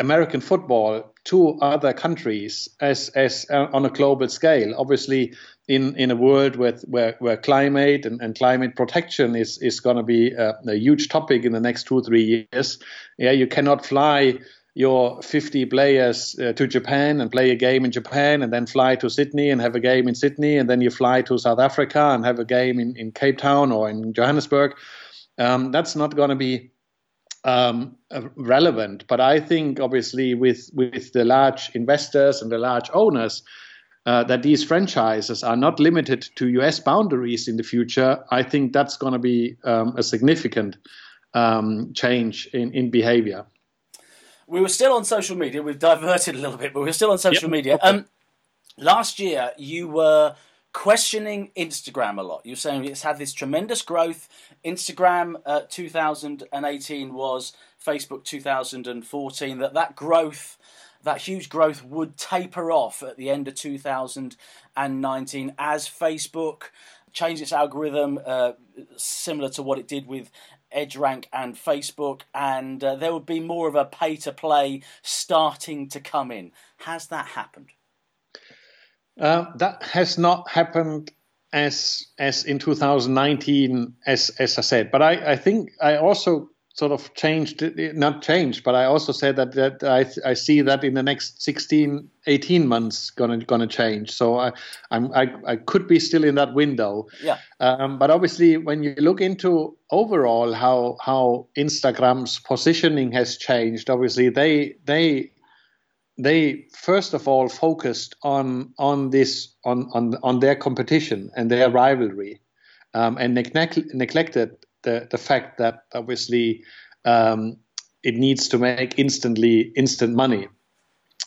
Speaker 2: American football to other countries as as uh, on a global scale. Obviously, in in a world with where, where climate and, and climate protection is is going to be a, a, huge topic in the next two three years. Yeah, you cannot fly your 50 players uh, to Japan and play a game in Japan and then fly to Sydney and have a game in Sydney and then you fly to South Africa and have a game in, in Cape Town or in Johannesburg. Um, that's not going to be um, uh, relevant. But I think obviously with with the large investors and the large owners, uh, that these franchises are not limited to US boundaries in the future, I think that's going to be um, a significant um, change in, in behavior.
Speaker 3: We were still on social media. We've diverted a little bit, but we are still on social yep. media. Um, last year, you were questioning Instagram a lot. You're saying it's had this tremendous growth. Instagram uh, 2018 was Facebook 2014. That that growth that huge growth would taper off at the end of 2019 as Facebook changed its algorithm, uh, similar to what it did with EdgeRank and Facebook, and uh, there would be more of a pay to play starting to come in. Has that happened?
Speaker 2: Uh, that has not happened as as in 2019, as as I said. But I, I think I also sort of changed, not changed, but I also said that, that I, I see that in the next 16, 18 months gonna gonna change. So I I'm, I I could be still in that window.
Speaker 3: Yeah.
Speaker 2: Um, but obviously, when you look into overall how how Instagram's positioning has changed, obviously they they they first of all focused on on this on on on their competition and their rivalry, um, and neglect, neglected the the fact that obviously um, it needs to make instantly instant money.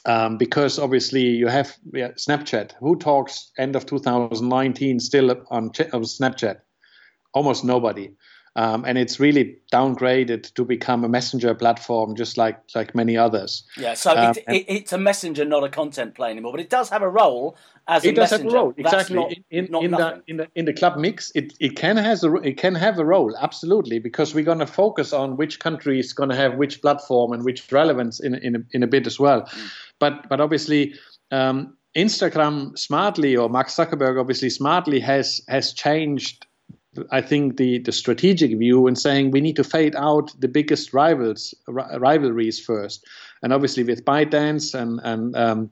Speaker 2: Um, because obviously you have yeah, Snapchat. Who talks end of 2019 still on, on Snapchat? Almost nobody um, and it's really downgraded to become a messenger platform, just like like many others.
Speaker 3: Yeah, so um, it, it, it's a messenger, not a content play anymore, but it does have a role as
Speaker 2: it
Speaker 3: does
Speaker 2: messenger. have a role exactly not, in, in, in the in the in the club mix. It it can has a it can have a role absolutely because we're going to focus on which country is going to have which platform and which relevance in in a, in a bit as well. Mm. But but obviously. Um, Instagram smartly, or Mark Zuckerberg obviously smartly has has changed I think the the strategic view and saying we need to fade out the biggest rivals rivalries first, and obviously with ByteDance and and um,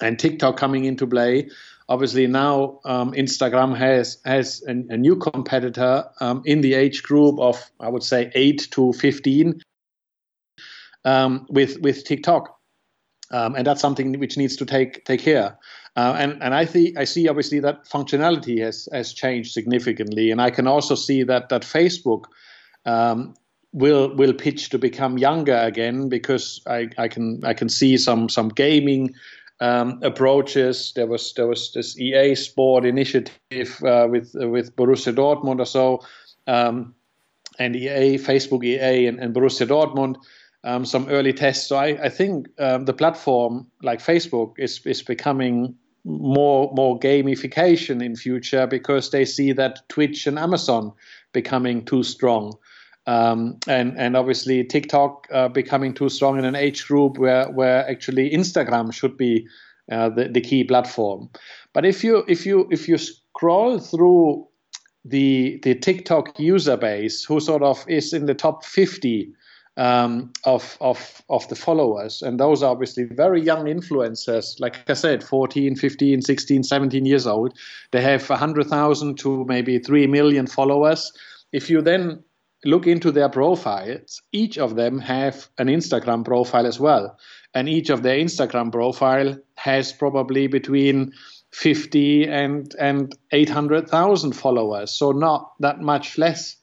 Speaker 2: and TikTok coming into play, obviously now um, Instagram has has a, a new competitor um, in the age group of I would say eight to fifteen um, with with TikTok. Um, and that's something which needs to take take care. Uh, and and I see I see obviously that functionality has has changed significantly, and I can also see that that Facebook um, will will pitch to become younger again because I, I can I can see some some gaming um, approaches. There was there was this EA Sport initiative uh, with with Borussia Dortmund or so, um, and EA Facebook EA and, and Borussia Dortmund. Um, some early tests. So I, I think um, the platform like Facebook is is becoming more more gamification in future because they see that Twitch and Amazon becoming too strong. Um, and and obviously TikTok uh, becoming too strong in an age group where where actually Instagram should be uh, the, the key platform. But if you if you if you scroll through the the TikTok user base, who sort of is in the top 50 um, of, of, of the followers. And those are obviously very young influencers, like I said, 14, 15, 16, 17 years old. They have 100,000 to maybe 3 million followers. If you then look into their profiles, each of them have an Instagram profile as well. And each of their Instagram profile has probably between 50 and, and 800,000 followers. So not that much less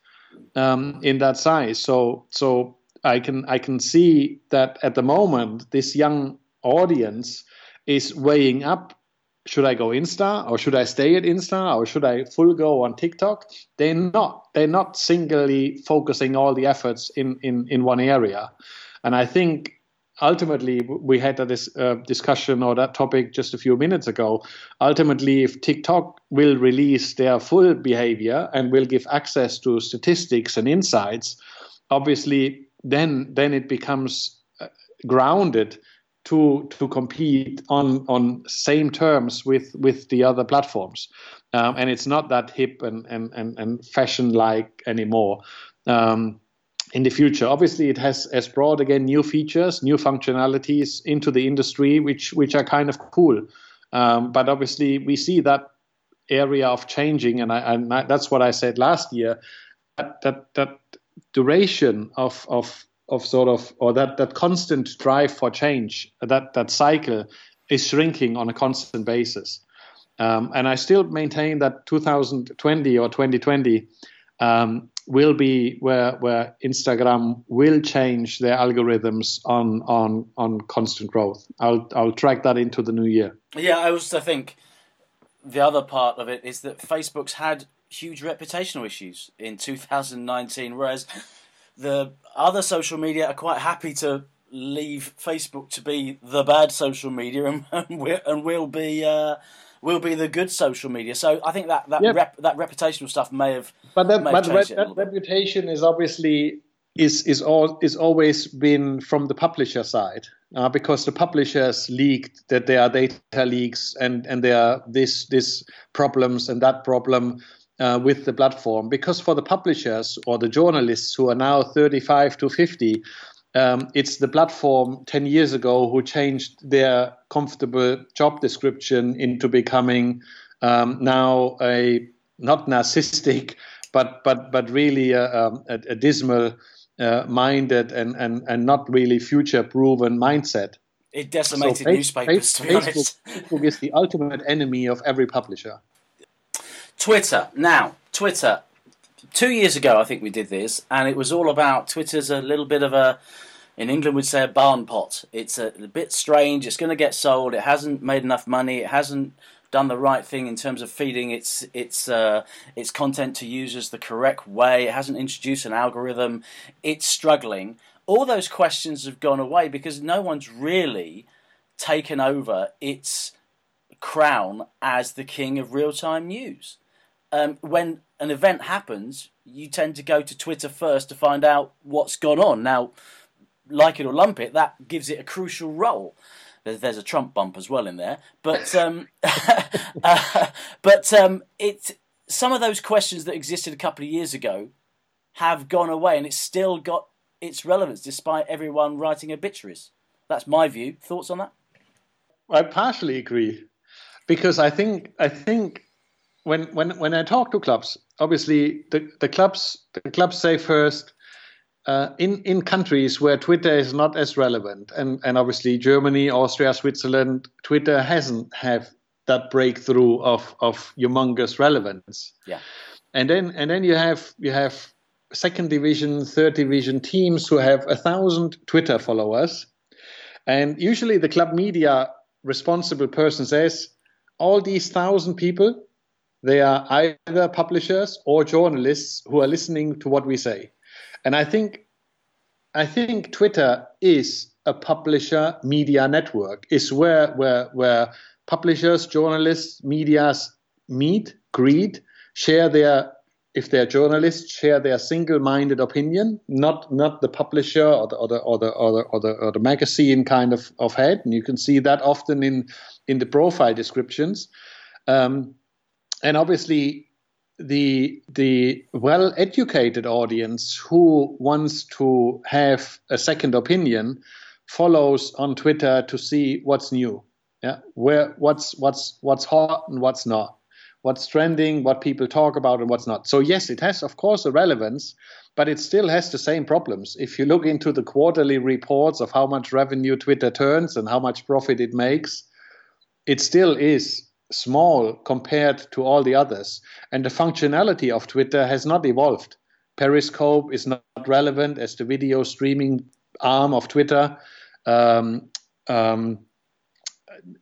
Speaker 2: um, in that size. So, so I can I can see that at the moment this young audience is weighing up should I go Insta or should I stay at Insta or should I full go on TikTok? They're not. They're not singly focusing all the efforts in in in one area, and I think ultimately we had this uh, discussion or that topic just a few minutes ago. Ultimately, if TikTok will release their full behavior and will give access to statistics and insights, obviously then then it becomes uh, grounded to to compete on on same terms with with the other platforms. Um, and it's not that hip and and and, and fashion like anymore. Um, in the future obviously it has has brought again new features new functionalities into the industry which which are kind of cool. Um, but obviously we see that area of changing and, I, and I, that's what i said last year that that, that duration of of of sort of or that that constant drive for change that that cycle is shrinking on a constant basis. Um, and i still maintain that 2020 or 2020 um, will be where where instagram will change their algorithms on on on constant growth. I'll i'll track that into the new year.
Speaker 3: Yeah i also think the other part of it is that facebook's had huge reputational issues in 2019, whereas the other social media are quite happy to leave Facebook to be the bad social media and, [laughs] and, we'll, and we'll be uh, will be the good social media. So I think that that yep. rep, that reputational stuff may have.
Speaker 2: But that, but re- that reputation is obviously is is all is always been from the publisher side uh, because the publishers leaked that there are data leaks and and there are this this problems and that problem uh, with the platform because for the publishers or the journalists who are now 35 to 50, um, it's the platform 10 years ago who changed their comfortable job description into becoming um, now a not narcissistic, [laughs] but but but really a, um, a, a dismal uh, minded and, and, and not really future proven mindset.
Speaker 3: It decimated so newspapers,
Speaker 2: Facebook. [laughs] Facebook is the ultimate enemy of every publisher.
Speaker 3: Twitter. Now, Twitter. Two years ago, I think we did this, and it was all about Twitter's a little bit of a, in England, we'd say a barn pot. It's a, a bit strange. It's going to get sold. It hasn't made enough money. It hasn't done the right thing in terms of feeding its its uh, its content to users the correct way. It hasn't introduced an algorithm. It's struggling. All those questions have gone away because no one's really taken over its crown as the king of real time news. Um, when an event happens, you tend to go to Twitter first to find out what's gone on. Now, like it or lump it, that gives it a crucial role. There's, there's a Trump bump as well in there, but um, [laughs] uh, but um, it some of those questions that existed a couple of years ago have gone away, and it's still got its relevance despite everyone writing obituaries. That's my view. Thoughts on that?
Speaker 2: I partially agree because I think I think when when when I talk to clubs, obviously the, the clubs the clubs say first uh, in in countries where Twitter is not as relevant, and and obviously Germany, Austria, Switzerland, Twitter hasn't have that breakthrough of of humongous relevance.
Speaker 3: Yeah.
Speaker 2: And then and then you have you have second division, third division teams who have a thousand Twitter followers, and usually the club media responsible person says all these thousand people they are either publishers or journalists who are listening to what we say and I think I think Twitter is a publisher media network. Is where where where publishers, journalists, medias meet, greet, share their if they're journalists, share their single-minded opinion, not not the publisher or the or the or the or the, or the, or the magazine kind of, of head. And you can see that often in in the profile descriptions. Um, and obviously, the the well educated audience who wants to have a second opinion follows on Twitter to see what's new. Yeah, where what's what's what's hot and what's not, what's trending, what people talk about and what's not. So yes, it has of course a relevance, but it still has the same problems. If you look into the quarterly reports of how much revenue Twitter turns and how much profit it makes, it still is small compared to all the others. And the functionality of Twitter has not evolved. Periscope is not relevant as the video streaming arm of Twitter. Um, um,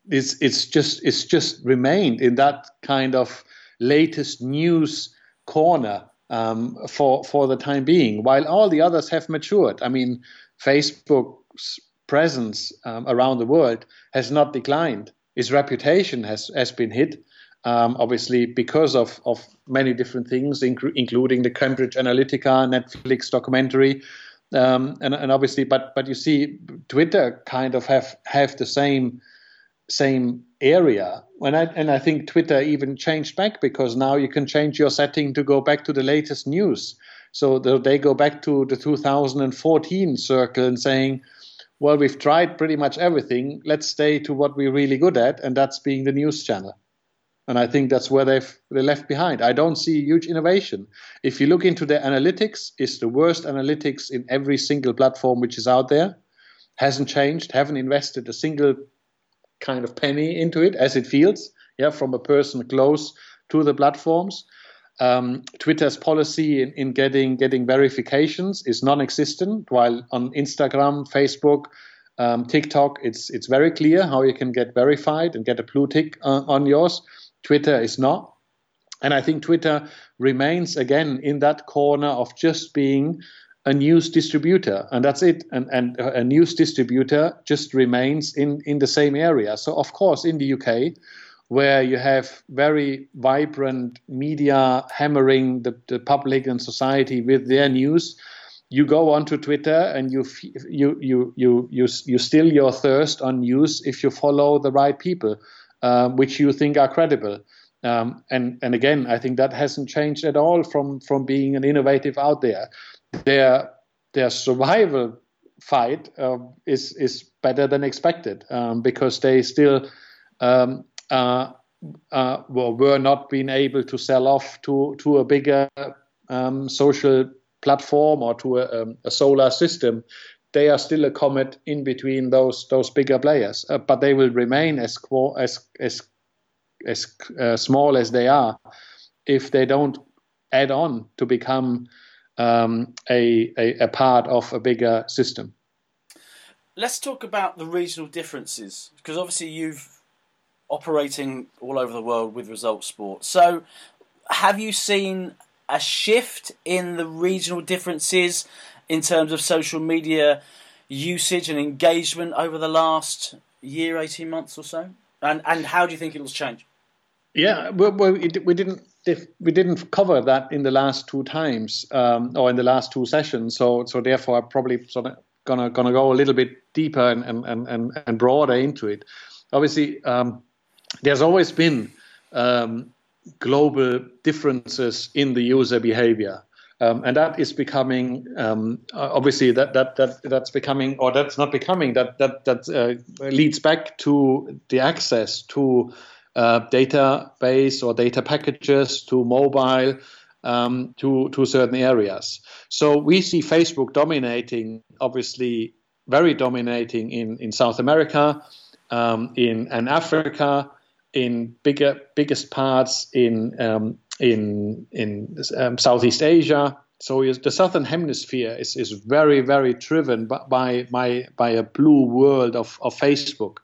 Speaker 2: it's, it's just it's just remained in that kind of latest news corner um, for for the time being, while all the others have matured. I mean, Facebook's presence um, around the world has not declined his reputation has has been hit. Um, obviously, because of, of many different things, inc- including the Cambridge Analytica Netflix documentary, um, and, and obviously, but but you see, Twitter kind of have have the same same area. And I and I think Twitter even changed back because now you can change your setting to go back to the latest news. So they go back to the 2014 circle and saying well, we've tried pretty much everything. Let's stay to what we're really good at, and that's being the news channel. And I think that's where they've they left behind. I don't see huge innovation. If you look into their analytics, it's the worst analytics in every single platform which is out there. Hasn't changed. Haven't invested a single kind of penny into it as it feels. Yeah, from a person close to the platforms. Um, Twitter's policy in, in, getting getting verifications is non-existent, while on Instagram, Facebook, um, TikTok, it's it's very clear how you can get verified and get a blue tick uh, on yours. Twitter is not, and I think Twitter remains again in that corner of just being a news distributor, and that's it. And and a news distributor just remains in in the same area. So of course, in the UK where you have very vibrant media hammering the, the public and society with their news you go onto Twitter and you you you you you you still your thirst on news if you follow the right people, um, which you think are credible. Um, and and again, I think that hasn't changed at all from from being an innovative out there. Their their survival fight uh, is is better than expected um, because they still um, uh, uh, were not being able to sell off to to a bigger um, social platform or to a, um, a, solar system. They are still a comet in between those those bigger players, uh, but they will remain as as as as uh, small as they are if they don't add on to become um, a, a, a part of a bigger system.
Speaker 3: Let's talk about the regional differences because obviously you've operating all over the world with result sport. So, have you seen a shift in the regional differences in terms of social media usage and engagement over the last year, eighteen months or so? And and how do you think it'll change?
Speaker 2: Yeah, well, it, we didn't we didn't cover that in the last two times um, or in the last two sessions. So so therefore, I'm probably sort of gonna gonna go a little bit deeper and and and, and broader into it. Obviously, um, there's always been um, global differences in the user behavior. Um, and that is becoming um, obviously that, that that that's becoming or that's not becoming that that that uh, leads back to the access to uh, database or data packages to mobile um, to to certain areas. So we see Facebook dominating, obviously very dominating in in South America, um, in in Africa, in bigger biggest parts in um, in in um, Southeast Asia. So the southern hemisphere is, is very very driven by by by a blue world of, of Facebook.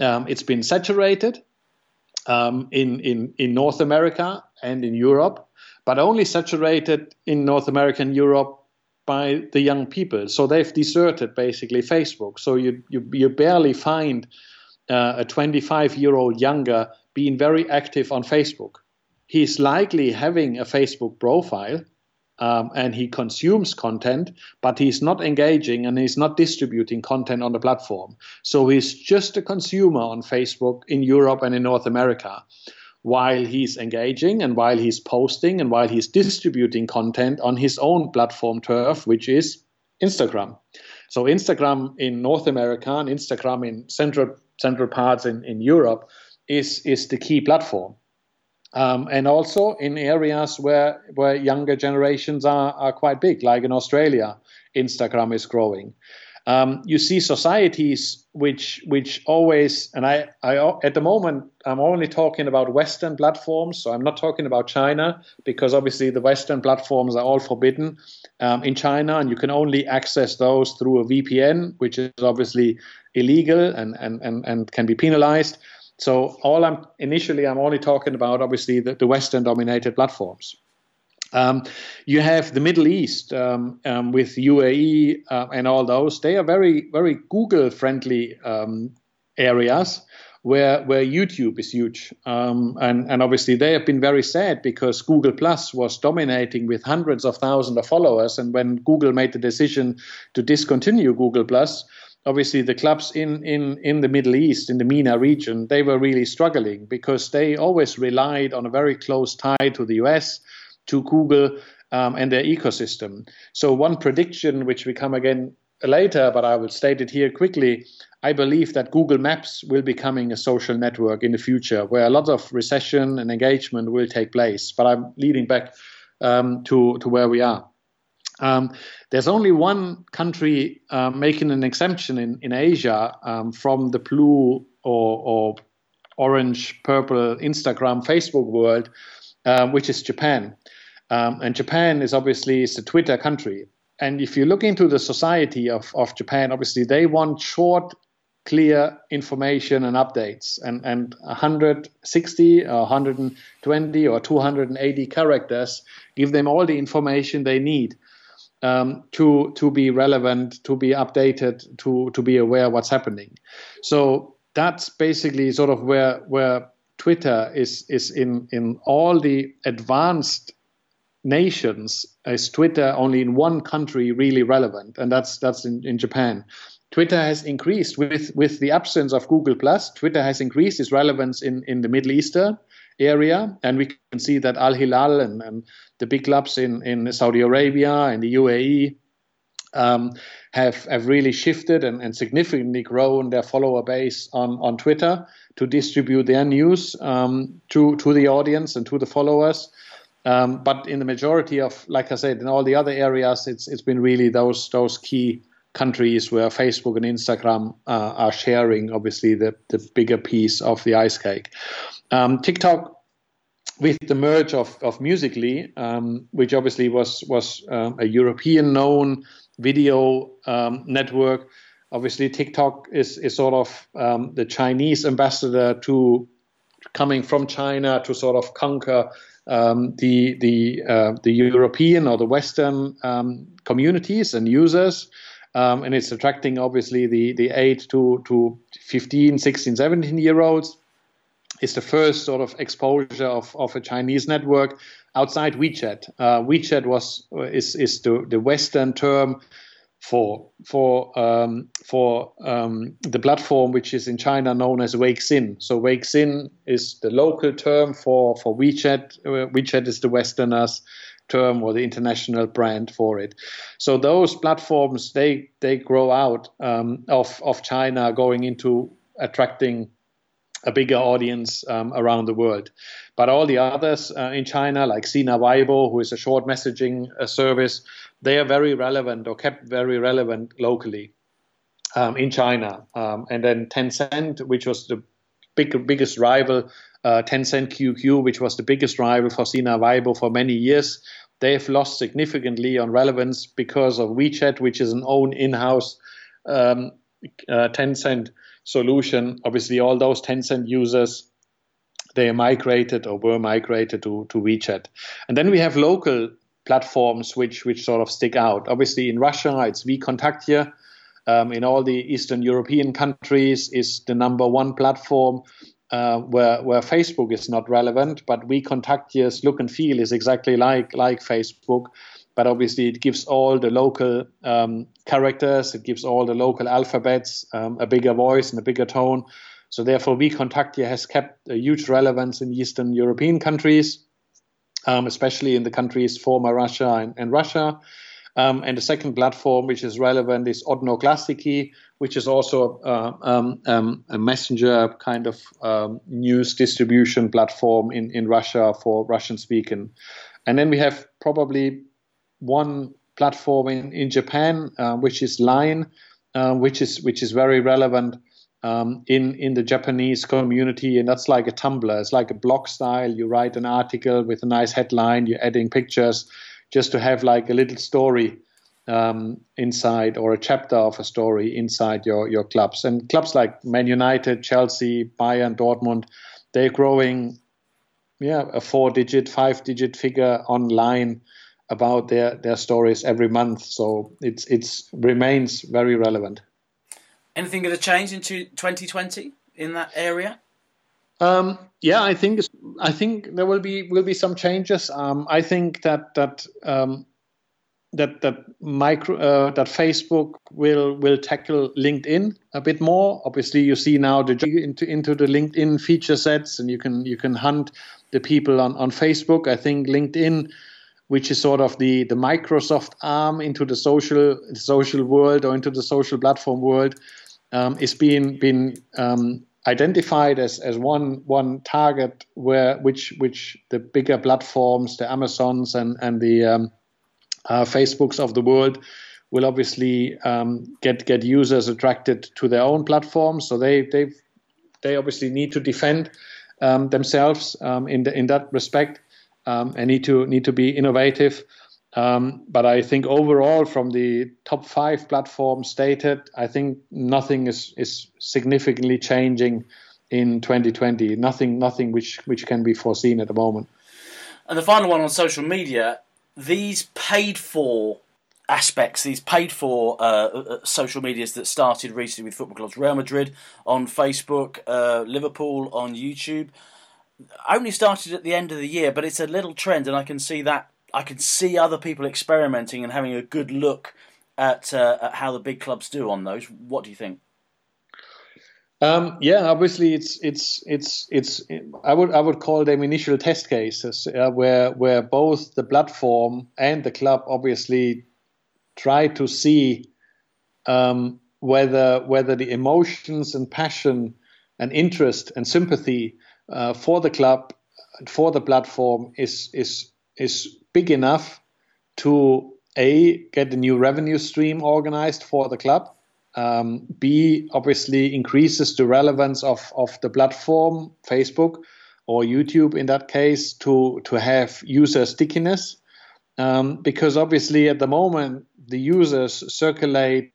Speaker 2: Um, it's been saturated um, in in in North America and in Europe, but only saturated in North America and Europe by the young people. So they've deserted basically Facebook. So you you, you barely find uh, a 25 year old younger being very active on Facebook. He's likely having a Facebook profile um, and he consumes content, but he's not engaging and he's not distributing content on the platform. So he's just a consumer on Facebook in Europe and in North America. While he's engaging and while he's posting and while he's distributing content on his own platform turf, which is Instagram. So Instagram in North America and Instagram in Central central parts in, in Europe is is the key platform. Um, and also in areas where where younger generations are, are quite big, like in Australia, Instagram is growing. Um, you see societies which which always and I, I at the moment I'm only talking about Western platforms, so I'm not talking about China because obviously the Western platforms are all forbidden um, in China, and you can only access those through a VPN, which is obviously illegal and and and, and can be penalized. So all I'm initially I'm only talking about obviously the, the Western dominated platforms. Um, you have the Middle East um, um, with UAE uh, and all those. They are very, very Google friendly um, areas where where YouTube is huge. Um, and, and obviously they have been very sad because Google Plus was dominating with hundreds of thousands of followers. And when Google made the decision to discontinue Google Plus, obviously the clubs in, in, in the Middle East, in the MENA region, they were really struggling because they always relied on a very close tie to the US to Google um, and their ecosystem. So, one prediction, which we come again later, but I will state it here quickly. I believe that Google Maps will be becoming a social network in the future, where a lot of recession and engagement will take place. But I'm leading back um, to to where we are. Um, there's only one country uh, making an exemption in in Asia um, from the blue or, or orange, purple Instagram, Facebook world, uh, which is Japan. Um, and Japan is obviously is a Twitter country. And if you look into the society of, of Japan, obviously they want short, clear information and updates. And, and 160 or 120 or 280 characters give them all the information they need um, to, to be relevant, to be updated, to, to be aware what's happening. So that's basically sort of where, where Twitter is, is in, in all the advanced nations is Twitter only in one country really relevant, and that's that's in, in Japan. Twitter has increased with with the absence of Google Plus. Twitter has increased its relevance in in the Middle Eastern area, and we can see that Al Hilal and, and the big clubs in in Saudi Arabia and the UAE um, have have really shifted and, and, significantly grown their follower base on on Twitter to distribute their news um, to to the audience and to the followers. Um, but in the majority of, like I said, in all the other areas, it's it's been really those those key countries where Facebook and Instagram uh, are sharing, obviously, the the bigger piece of the ice cake. Um, TikTok with the merge of, of Musical.ly, um, which obviously was was uh, a European known video um, network. Obviously, TikTok is, is sort of um, the Chinese ambassador to coming from China to sort of conquer um, the the uh, the European or the Western um, communities and users. Um, and it's attracting obviously the, the 8 to, to 15, 16, 17 year olds. It's the first sort of exposure of, of a Chinese network outside WeChat. Uh, WeChat was is is the the Western term for for um, for um, the platform which is in China known as Weixin. So Weixin is the local term for for WeChat. Uh, WeChat is the Westerners term or the international brand for it. So those platforms they they grow out um, of of China going into attracting a bigger audience um, around the world. But all the others uh, in China, like Sina Weibo, who is a short messaging uh, service, they are very relevant or kept very relevant locally um, in China. Um, and then Tencent, which was the big, biggest rival, uh, Tencent QQ, which was the biggest rival for Sina Weibo for many years, they've lost significantly on relevance because of WeChat, which is an own in-house um, uh, Tencent solution. Obviously, all those Tencent users they migrated or were migrated to, to WeChat. And then we have local platforms which which sort of stick out. Obviously, in Russia, it's VKontakte. Um, in all the Eastern European countries, is the number one platform uh, where where Facebook is not relevant, but VKontakte VKontakte's look and feel is exactly like like Facebook. But obviously, it gives all the local um, characters, it gives all the local alphabets um, a bigger voice and a bigger tone. So therefore, VKontakte has kept a huge relevance in Eastern European countries, um, especially in the countries former Russia and, and Russia. Um, and the second platform, which is relevant, is Odnoklassniki, which is also uh, um, um, a messenger kind of um, news distribution platform in, in Russia for Russian speaking. And then we have probably one platform in, in Japan, uh, which is Line, uh, which is which is very relevant um, in in the Japanese community, and that's like a Tumblr. It's like a blog style. You write an article with a nice headline. You're adding pictures, just to have like a little story um, inside or a chapter of a story inside your your clubs. And clubs like Man United, Chelsea, Bayern, Dortmund, they're growing. Yeah, a four-digit, five-digit figure online about their their stories every month. So it's it's remains very relevant.
Speaker 3: Anything going to change into 2020 in that area?
Speaker 2: Um, yeah, I think I think there will be will be some changes. Um, I think that that um, that that micro uh, that Facebook will will tackle LinkedIn a bit more. Obviously, you see now the into into the LinkedIn feature sets, and you can you can hunt the people on on Facebook. I think LinkedIn which is sort of the, the Microsoft arm into the social social world or into the social platform world um, is being being um, identified as, as one one target where which which the bigger platforms, the Amazons and and the um, uh, Facebooks of the world will obviously um, get get users attracted to their own platforms. So they they they obviously need to defend um, themselves um, in the, in that respect and need to need to be innovative. Um, but I think overall, from the top five platforms stated, I think nothing is, is significantly changing in 2020. Nothing, nothing which which can be foreseen at the moment.
Speaker 3: And the final one on social media: these paid for aspects, these paid for uh, uh, social medias that started recently with football clubs, Real Madrid on Facebook, uh, Liverpool on YouTube, only started at the end of the year, but it's a little trend, and I can see that I can see other people experimenting and having a good look at, uh, at how the big clubs do on those. What do you think?
Speaker 2: Um, yeah, obviously it's it's it's it's I would I would call them initial test cases uh, where where both the platform and the club obviously try to see um, whether whether the emotions and passion and interest and sympathy uh, for the club for the platform is is is big enough to a get a new revenue stream organized for the club um, B obviously increases the relevance of, of the platform, Facebook or YouTube in that case, to, to have user stickiness. Um, because obviously at the moment the users circulate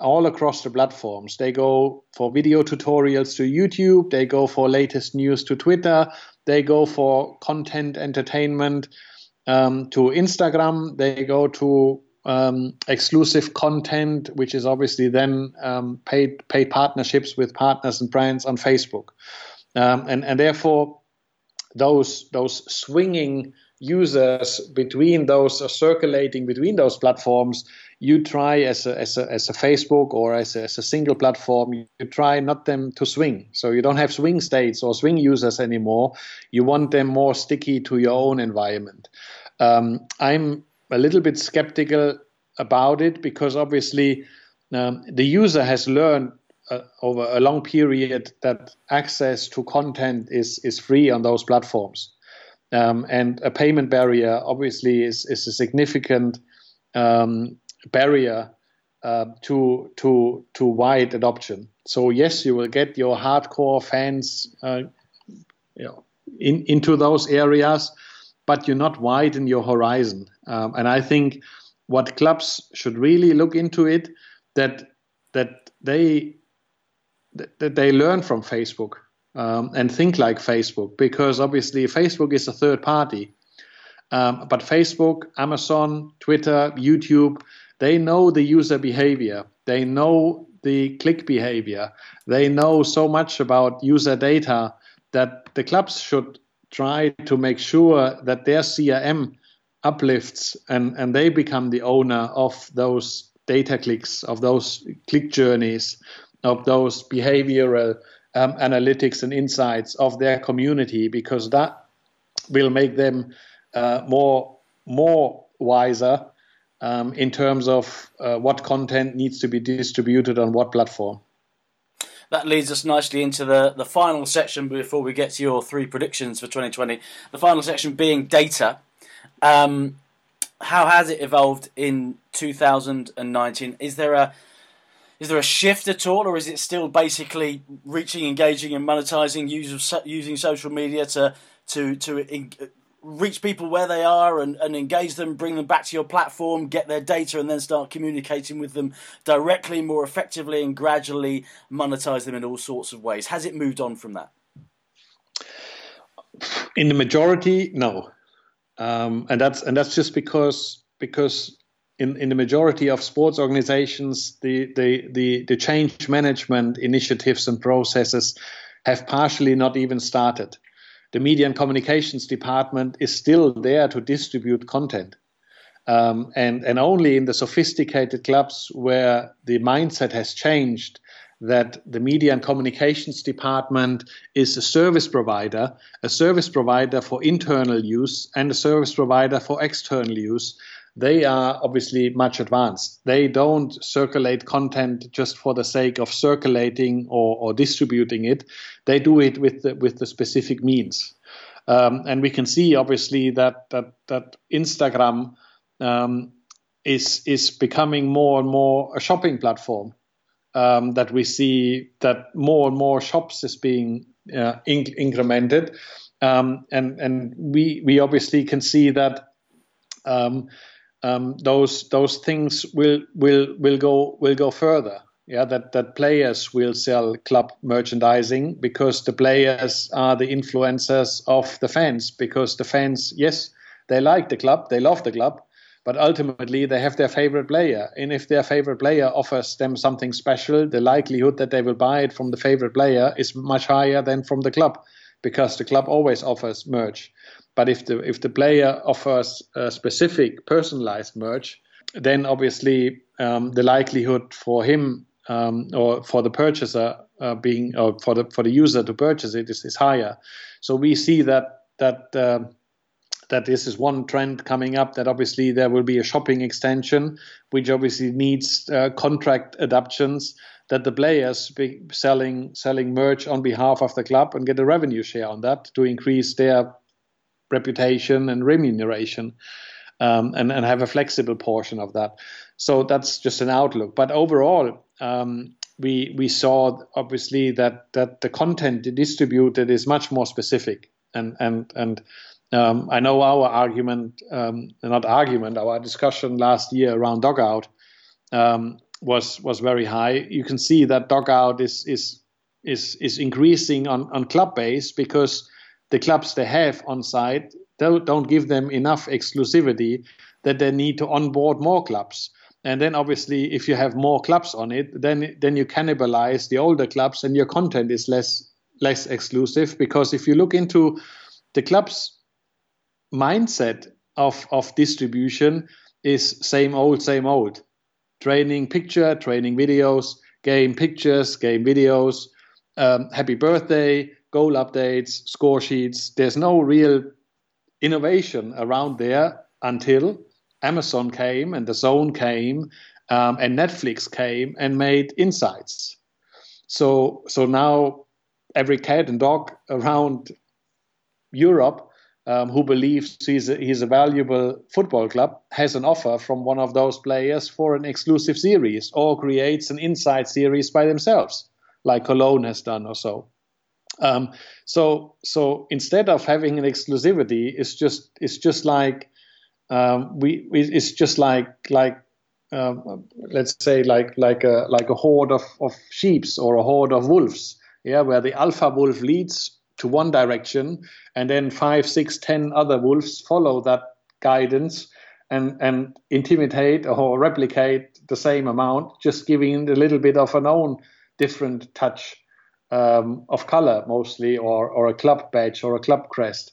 Speaker 2: all across the platforms. They go for video tutorials to YouTube, they go for latest news to Twitter, they go for content entertainment um, to Instagram, they go to um, exclusive content, which is obviously then um, paid paid partnerships with partners and brands on Facebook, um, and and therefore those those swinging users between those uh, circulating between those platforms you try as a, as a, as a facebook or as a, as a single platform you try not them to swing. So you don't have swing states or swing users anymore. You want them more sticky to your own environment. Um, i'm a little bit skeptical about it because obviously um, the user has learned uh, over a long period that access to content is is free on those platforms, um, and a payment barrier obviously is is a significant um, barrier uh, to to to wide adoption. So yes, you will get your hardcore fans, uh, you know, in, into those areas, but you're not widen your horizon. Um, and I think what clubs should really look into it that that they that they learn from Facebook um, and think like Facebook because obviously Facebook is a third party. Um, but Facebook, Amazon, Twitter, YouTube, they know the user behavior. They know the click behavior. They know so much about user data that the clubs should try to make sure that their CRM uplifts and, and they become the owner of those data clicks, of those click journeys, of those behavioral um, analytics and insights of their community, because that will make them uh, more more wiser um, in terms of uh, what content needs to be distributed on what platform
Speaker 3: that leads us nicely into the, the final section before we get to your three predictions for 2020. The final section being data. Um, how has it evolved in 2019? Is there a is there a shift at all, or is it still basically reaching, engaging, and monetizing use of, using social media to to to reach people where they are and, and engage them, bring them back to your platform, get their data, and then start communicating with them directly, more effectively, and gradually monetize them in all sorts of ways. Has it moved on from that?
Speaker 2: In the majority, no, um, and that's and that's just because because in, in the majority of sports organizations, the, the, the, the change management initiatives and processes have partially not even started the media and communications department is still there to distribute content. Um, and, and only in the sophisticated clubs where the mindset has changed that the media and communications department is a service provider, a service provider for internal use and a service provider for external use, they are obviously much advanced. They don't circulate content just for the sake of circulating or, or distributing it. They do it with the, with the specific means. Um, and we can see obviously that that that Instagram um, is is becoming more and more a shopping platform. Um, that we see that more and more shops is being uh, inc- incremented, um, and and we we obviously can see that um, um, those those things will will will go will go further. Yeah, that that players will sell club merchandising because the players are the influencers of the fans. Because the fans, yes, they like the club, they love the club, but ultimately they have their favorite player. And if their favorite player offers them something special, the likelihood that they will buy it from the favorite player is much higher than from the club, because the club always offers merch. But if the if the player offers a specific personalized merch, then obviously um, the likelihood for him um, or for the purchaser uh, being or for the for the user to purchase it is, is higher. So we see that that uh, that this is one trend coming up. That obviously there will be a shopping extension, which obviously needs uh, contract adaptations. That the players be selling selling merch on behalf of the club and get a revenue share on that to increase their reputation and remuneration, um, and and have a flexible portion of that. So that's just an outlook. But overall, um, we we saw obviously that that the content distributed is much more specific and and and um, I know our argument, um, not argument, our discussion last year around Dugout um, was was very high. You can see that Dugout is is is is increasing on on club base because the clubs they have on site don't, don't give them enough exclusivity that they need to onboard more clubs. And then obviously, if you have more clubs on it, then then you cannibalize the older clubs, and your content is less less exclusive. Because if you look into the clubs' mindset of of distribution, is same old, same old. Training picture, training videos, game pictures, game videos, um, happy birthday, goal updates, score sheets. There's no real innovation around there until Amazon came and DAZN came um, and Netflix came and made insights. So so now every cat and dog around Europe um, who believes he's a, he's a valuable football club has an offer from one of those players for an exclusive series or creates an inside series by themselves, like Cologne has done or so. Um, so so instead of having an exclusivity, it's just it's just like um, we, it's just like like um, let's say like like a like a horde of, of sheeps or a horde of wolves yeah where the alpha wolf leads to one direction and then five six ten other wolves follow that guidance and and intimidate or replicate the same amount just giving a little bit of an own different touch um, of color mostly or or a club badge or a club crest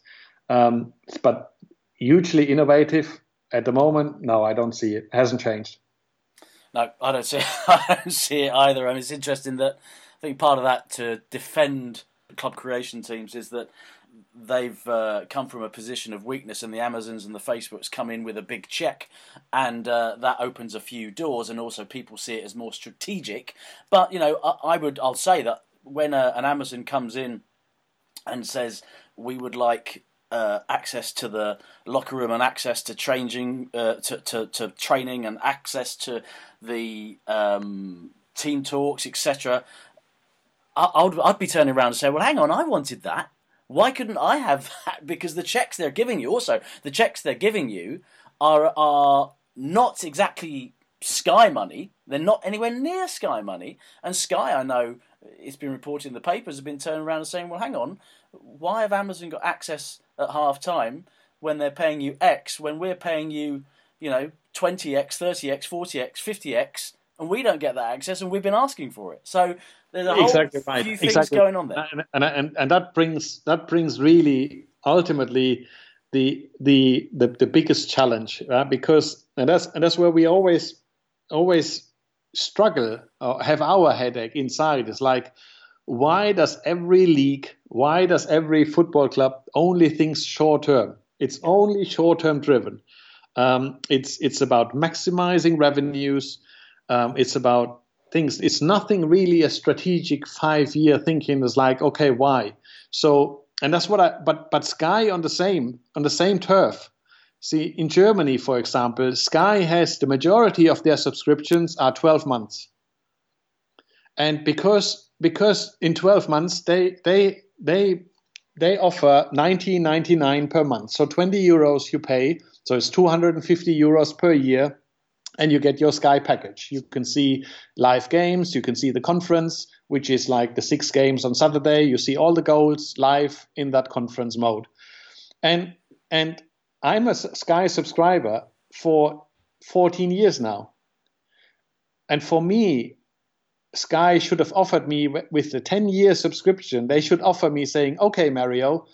Speaker 2: um, but hugely innovative at the moment. No, I don't see it. it hasn't changed.
Speaker 3: No, I don't see. It. [laughs] I don't see it either. I mean, it's interesting that I think part of that to defend club creation teams is that they've uh, come from a position of weakness, and the Amazons and the Facebooks come in with a big check, and uh, that opens a few doors, and also people see it as more strategic. But you know, I, I would, I'll say that when a, uh, an Amazon comes in and says we would like uh, access to the locker room and access to training, uh, to, to, to training and access to the um, team talks, etc. I, would I'd be turning around and say, well, hang on, I wanted that. Why couldn't I have [laughs] that? Because the checks they're giving you, also the checks they're giving you, are are not exactly Sky money. They're not anywhere near Sky money. And Sky, I know, it's been reported in the papers, have been turning around and saying, well, hang on, why have Amazon got access at half time when they're paying you X when we're paying you, you know, 20X, 30X, 40X, 50X, and we don't get that access and we've been asking for it. So there's a whole
Speaker 2: exactly
Speaker 3: right.
Speaker 2: few
Speaker 3: things
Speaker 2: exactly.
Speaker 3: going on there.
Speaker 2: And, and, and, and that brings that brings really ultimately the the the, the biggest challenge right? because and that's and that's where we always always struggle or have our headache inside is like why does every league, why does every football club only think short term? It's only short term driven. Um, it's it's about maximizing revenues. Um, it's about things. It's nothing really a strategic five year thinking. Is like okay, why? So and that's what I. But but Sky on the same on the same turf. See in Germany, for example, Sky has the majority of their subscriptions are 12 months, and because because in 12 months they they they they offer 19.99 per month. So 20 euros you pay so it's 250 euros per year and you get your sky package. You can see live games you can see the conference which is like the six games on saturday. You see all the goals live in that conference mode. And and i'm a sky subscriber for 14 years now and for me Sky should have offered me with the 10 year subscription, they should offer me saying, okay, Mario,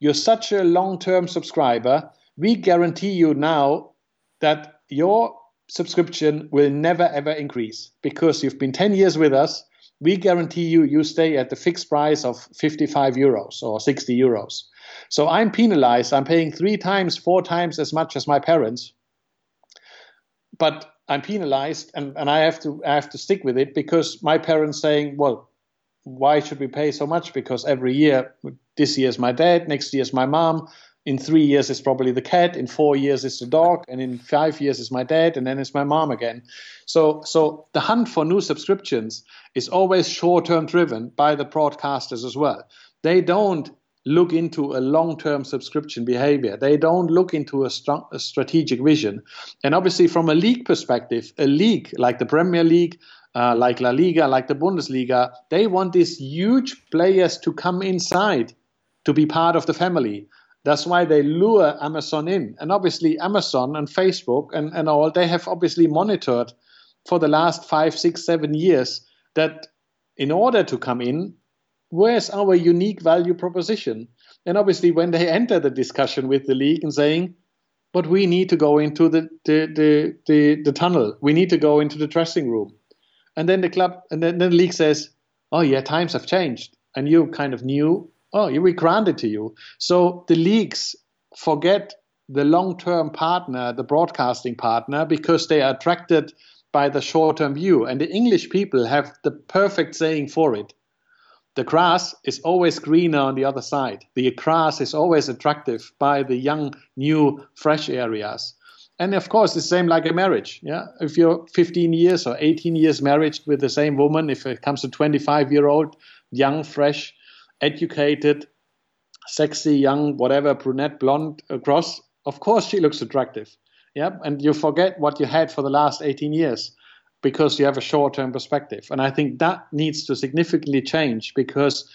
Speaker 2: you're such a long term subscriber. We guarantee you now that your subscription will never ever increase because you've been 10 years with us. We guarantee you you stay at the fixed price of 55 euros or 60 euros. So I'm penalized. I'm paying three times, four times as much as my parents. But I'm penalized and, and I have to I have to stick with it because my parents saying, well, why should we pay so much? Because every year, this year is my dad, next year is my mom, in three years it's probably the cat, in four years it's the dog, and in five years it's my dad, and then it's my mom again. So, so the hunt for new subscriptions is always short-term driven by the broadcasters as well. They don't look into a long-term subscription behavior. They don't look into a, strong, a strategic vision. And obviously, from a league perspective, a league like the Premier League, uh, like La Liga, like the Bundesliga, they want these huge players to come inside to be part of the family. That's why they lure Amazon in. And obviously, Amazon and Facebook and, and all, they have obviously monitored for the last five, six, seven years that in order to come in, where's our unique value proposition? And obviously, when they enter the discussion with the league and saying, but we need to go into the, the, the, the, the tunnel, we need to go into the dressing room. And then the club, and then, then the league says, oh, yeah, times have changed. And you kind of knew, oh, we granted to you. So the leagues forget the long term partner, the broadcasting partner, because they are attracted by the short term view. And the English people have the perfect saying for it the grass is always greener on the other side. The grass is always attractive by the young, new, fresh areas. And of course, the same like a marriage. Yeah, if you're 15 years or 18 years married with the same woman, if it comes to 25 year old, young, fresh, educated, sexy, young, whatever, brunette, blonde, across, of course she looks attractive. Yeah, and you forget what you had for the last 18 years because you have a short-term perspective. And I think that needs to significantly change because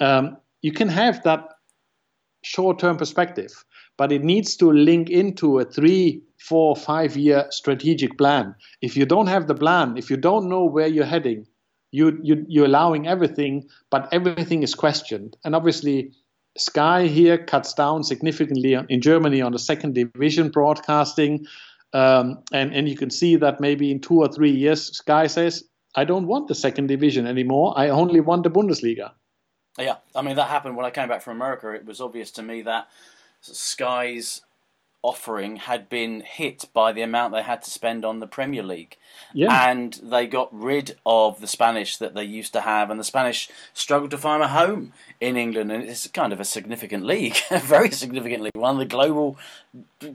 Speaker 2: um, you can have that short-term perspective, but it needs to link into a three, four, five-year strategic plan. If you don't have the plan, if you don't know where you're heading, you, you you're allowing everything, but everything is questioned. And obviously, Sky here cuts down significantly in Germany on the second division broadcasting. Um, and, and you can see that maybe in two or three years, Sky says, I don't want the second division anymore. I only want the Bundesliga.
Speaker 3: Yeah, I mean, that happened when I came back from America. It was obvious to me that Sky's offering had been hit by the amount they had to spend on the Premier League. Yeah. And they got rid of the Spanish that they used to have, and the Spanish struggled to find a home in England. And it's kind of a significant league, a [laughs] very significant league, one of the global,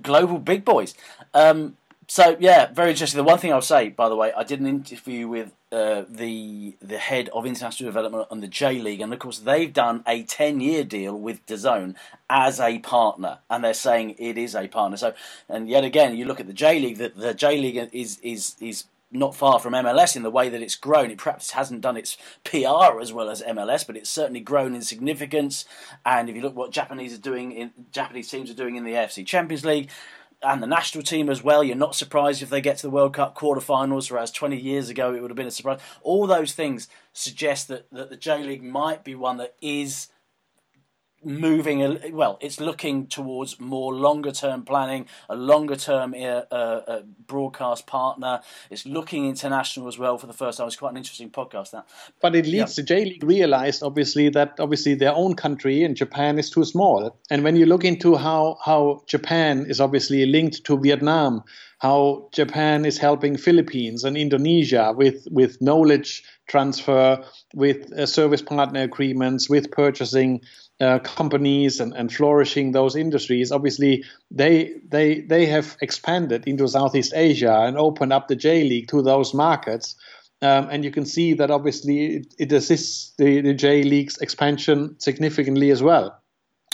Speaker 3: global big boys. Um, so yeah, very interesting. The one thing I'll say, by the way, I did an interview with uh, the the head of international development on the J League, and of course they've done a ten year deal with DAZN as a partner, and they're saying it is a partner. So, and yet again, you look at the J League. That the J League is is is not far from MLS in the way that it's grown. It perhaps hasn't done its PR as well as MLS, but it's certainly grown in significance. And if you look what Japanese are doing in Japanese teams are doing in the AFC Champions League, and the national team as well. You're not surprised if they get to the World Cup quarterfinals, whereas 20 years ago it would have been a surprise. All those things suggest that, that the J League might be one that is moving well it's looking towards more longer term planning a longer term uh, uh, uh, broadcast partner. It's looking international as well for the first time. It's quite an interesting podcast that.
Speaker 2: But it leads to j league realized obviously that obviously their own country in japan is too small. And when you look into how how japan is obviously linked to vietnam how japan is helping philippines and indonesia with with knowledge transfer with uh, service partner agreements with purchasing uh, companies and, and flourishing those industries, obviously they they they have expanded into Southeast Asia and opened up the J League to those markets. Um, and you can see that obviously it, it assists the, the J League's expansion significantly as well.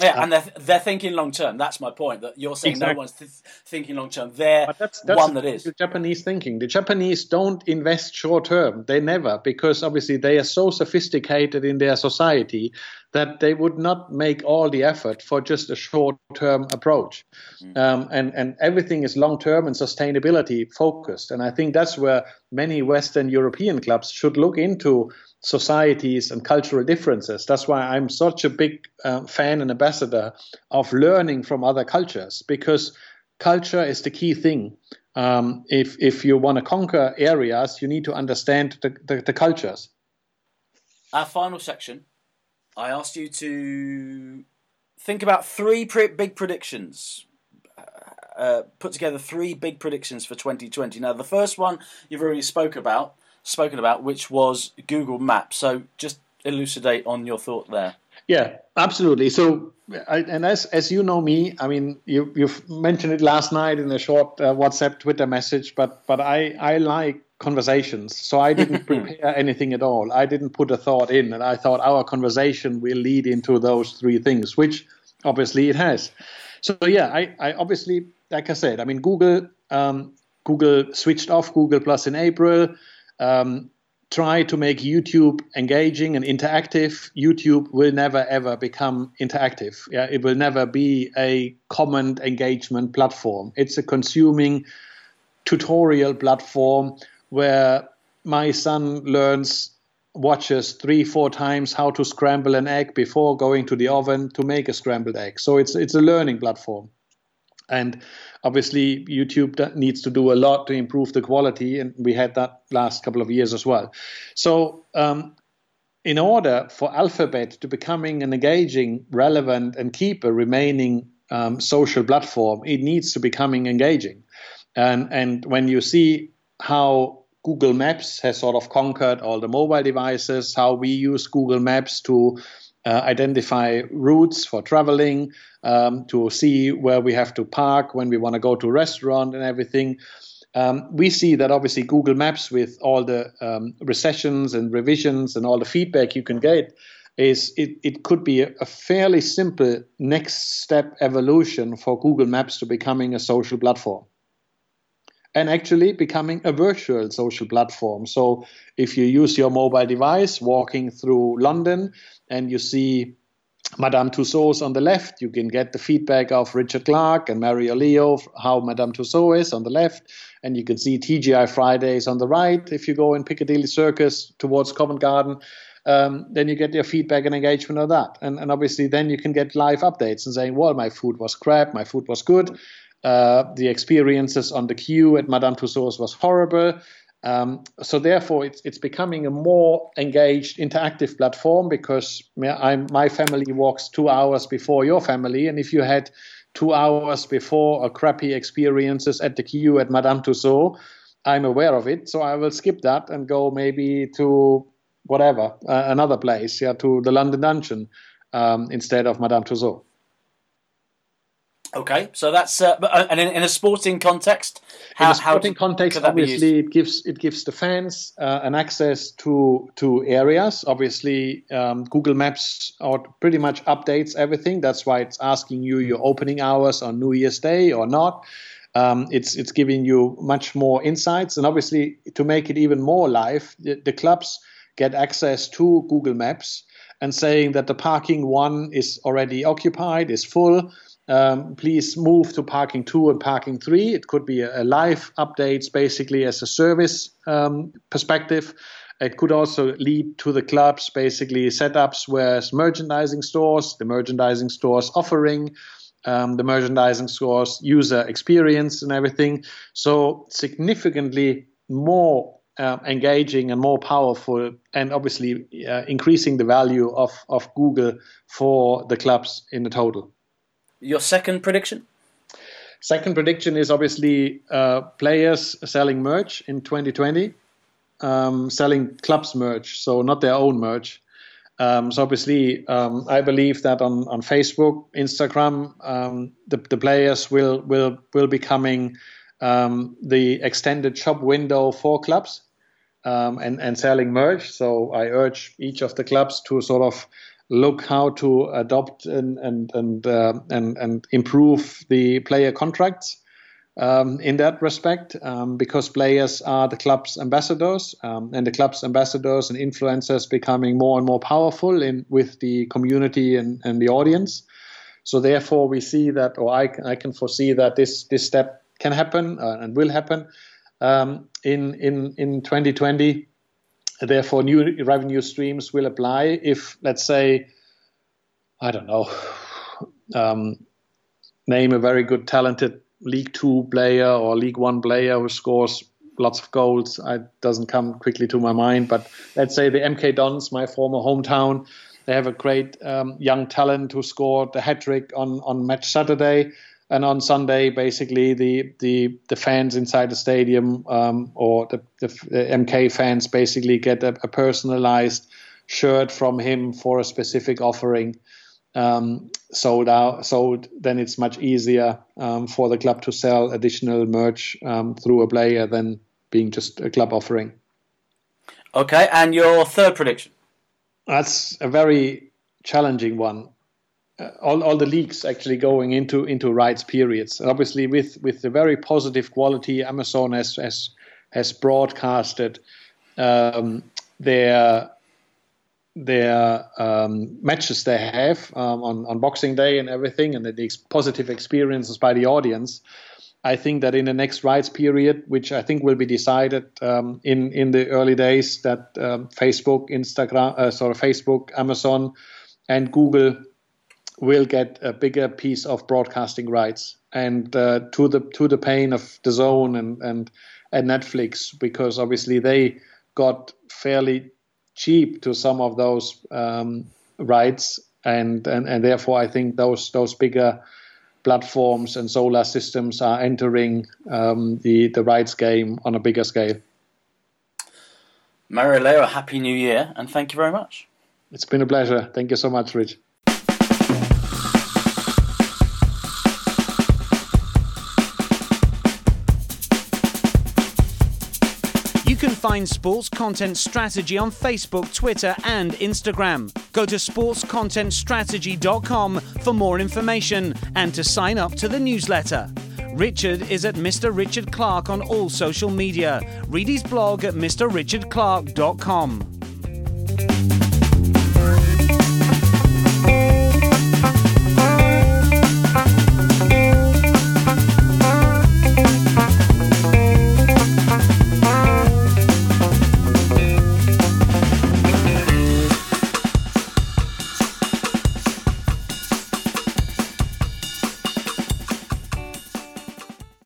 Speaker 3: Yeah, uh, and they're, they're thinking long term. That's my point. That you're saying exactly. no one's th- thinking long term. They're that's, that's one that is.
Speaker 2: The Japanese thinking. The Japanese don't invest short term. They never, because obviously they are so sophisticated in their society that they would not make all the effort for just a short term approach. Mm. Um, and, and everything is long term and sustainability focused. And I think that's where many Western European clubs should look into societies and cultural differences. That's why I'm such a big uh, fan and ambassador of learning from other cultures because culture is the key thing. um, if if you want to conquer areas, you need to understand the, the, the cultures.
Speaker 3: Our final section, I asked you to think about three pre- big predictions. Uh, put together three big predictions for 2020. Now, the first one you've already spoke about, spoken about, which was Google Maps. So, just elucidate on your thought there.
Speaker 2: Yeah, absolutely. So, I, and as as you know me, I mean, you you've mentioned it last night in a short uh, WhatsApp Twitter message, but but I I like conversations, so I didn't [laughs] prepare anything at all. I didn't put a thought in, and I thought our conversation will lead into those three things, which obviously it has. So yeah, I I obviously like I said, I mean Google um, Google switched off Google Plus in April. Um, try to make YouTube engaging and interactive, YouTube will never ever become interactive. Yeah, it will never be a comment engagement platform. It's a consuming tutorial platform where my son learns watches three four times how to scramble an egg before going to the oven to make a scrambled egg so it's it's a learning platform and obviously youtube needs to do a lot to improve the quality and we had that last couple of years as well. So um, in order for alphabet to becoming an engaging relevant and keep a remaining um, social platform it needs to becoming engaging. And and when you see how Google Maps has sort of conquered all the mobile devices, how we use Google Maps to uh, identify routes for traveling, um, to see where we have to park when we want to go to a restaurant and everything. Um, we see that obviously Google Maps, with all the um, recessions and revisions and all the feedback you can get, is it, it could be a, a, fairly simple next step evolution for Google Maps to becoming a social platform and actually becoming a virtual social platform. So if you use your mobile device walking through London and you see Madame Tussauds on the left, you can get the feedback of Richard Clark and Mario Leo, how Madame Tussauds is on the left. And you can see TGI Fridays on the right. If you go in Piccadilly Circus towards Covent Garden, um, then you get your feedback and engagement of that. And, and obviously, then you can get live updates and saying, well, my food was crap, my food was good. Uh, the experiences on the queue at Madame Tussauds was horrible. Um, so therefore, it's it's becoming a more engaged, interactive platform because I'm, my family walks two hours before your family, and if you had two hours before a crappy experiences at the queue at Madame Tussauds, I'm aware of it, so I will skip that and go maybe to whatever uh, another place, yeah, to the London Dungeon um, instead of Madame Tussauds.
Speaker 3: Okay, so that's uh, uh, and in, in, a sporting context,
Speaker 2: how, in a sporting context, obviously it gives it gives the fans uh, an access to to areas. Obviously, um, Google Maps or pretty much updates everything. That's why it's asking you your opening hours on New Year's Day or not. Um, it's it's giving you much more insights, and obviously to make it even more live, the, the clubs get access to Google Maps and saying that the parking one is already occupied, is full um, please move to parking two and parking three. It could be a, a live updates basically as a service um, perspective. It could also lead to the clubs basically setups where merchandising stores, the merchandising stores offering um, the merchandising stores, user experience, and everything. So significantly more uh, engaging and more powerful, and obviously uh, increasing the value of, of Google for the clubs in the total.
Speaker 3: Your second prediction?
Speaker 2: Second prediction is obviously uh, players selling merch in 2020, um, selling clubs merch, so not their own merch. Um, so obviously, um, I believe that on, on Facebook, Instagram, um, the, the players will will will be coming um, the extended shop window for clubs um, and and selling merch. So I urge each of the clubs to sort of look how to adopt and and and uh, and, and improve the player contracts um, in that respect, um, because players are the club's ambassadors, um, and the club's ambassadors and influencers becoming more and more powerful in with the community and, and the audience. So therefore, we see that, or I, I can foresee that this this step can happen uh, and will happen um, in in in 2020 therefore new revenue streams will apply if let's say i don't know um, name a very good talented League Two player or League One player who scores lots of goals. It doesn't come quickly to my mind, but let's say the MK Dons, my former hometown, they have a great um, young talent who scored a hat trick on on match Saturday. And on Sunday, basically, the the, the fans inside the stadium um, or the, the, MK fans basically get a, a, personalized shirt from him for a specific offering um, sold out. sold. then it's much easier um, for the club to sell additional merch um, through a player than being just a club offering.
Speaker 3: Okay, and your third prediction?
Speaker 2: That's a very challenging one. Uh, all, all the leagues actually going into into rights periods. And obviously, with with the very positive quality Amazon has has has broadcasted um, their their um, matches they have um, on, on Boxing Day and everything, and the positive experiences by the audience. I think that in the next rights period, which I think will be decided um, in in the early days, that um, Facebook, Instagram, uh, sorry, Facebook, Amazon, and Google will get a bigger piece of broadcasting rights, and uh, to the to the pain of DAZN and and and Netflix, because obviously they got fairly cheap to some of those um, rights, and, and and therefore I think those those bigger platforms and solar systems are entering um, the the rights game on a bigger scale.
Speaker 3: Mario Leo, happy New Year, and thank you very much.
Speaker 2: It's been a pleasure. Thank you so much, Rich.
Speaker 1: Can find Sports Content Strategy on Facebook, Twitter, and Instagram. Go to sportscontentstrategy.com for more information and to sign up to the newsletter. Richard is at Mr. Richard Clark on all social media. Read his blog at mrrichardclark.com.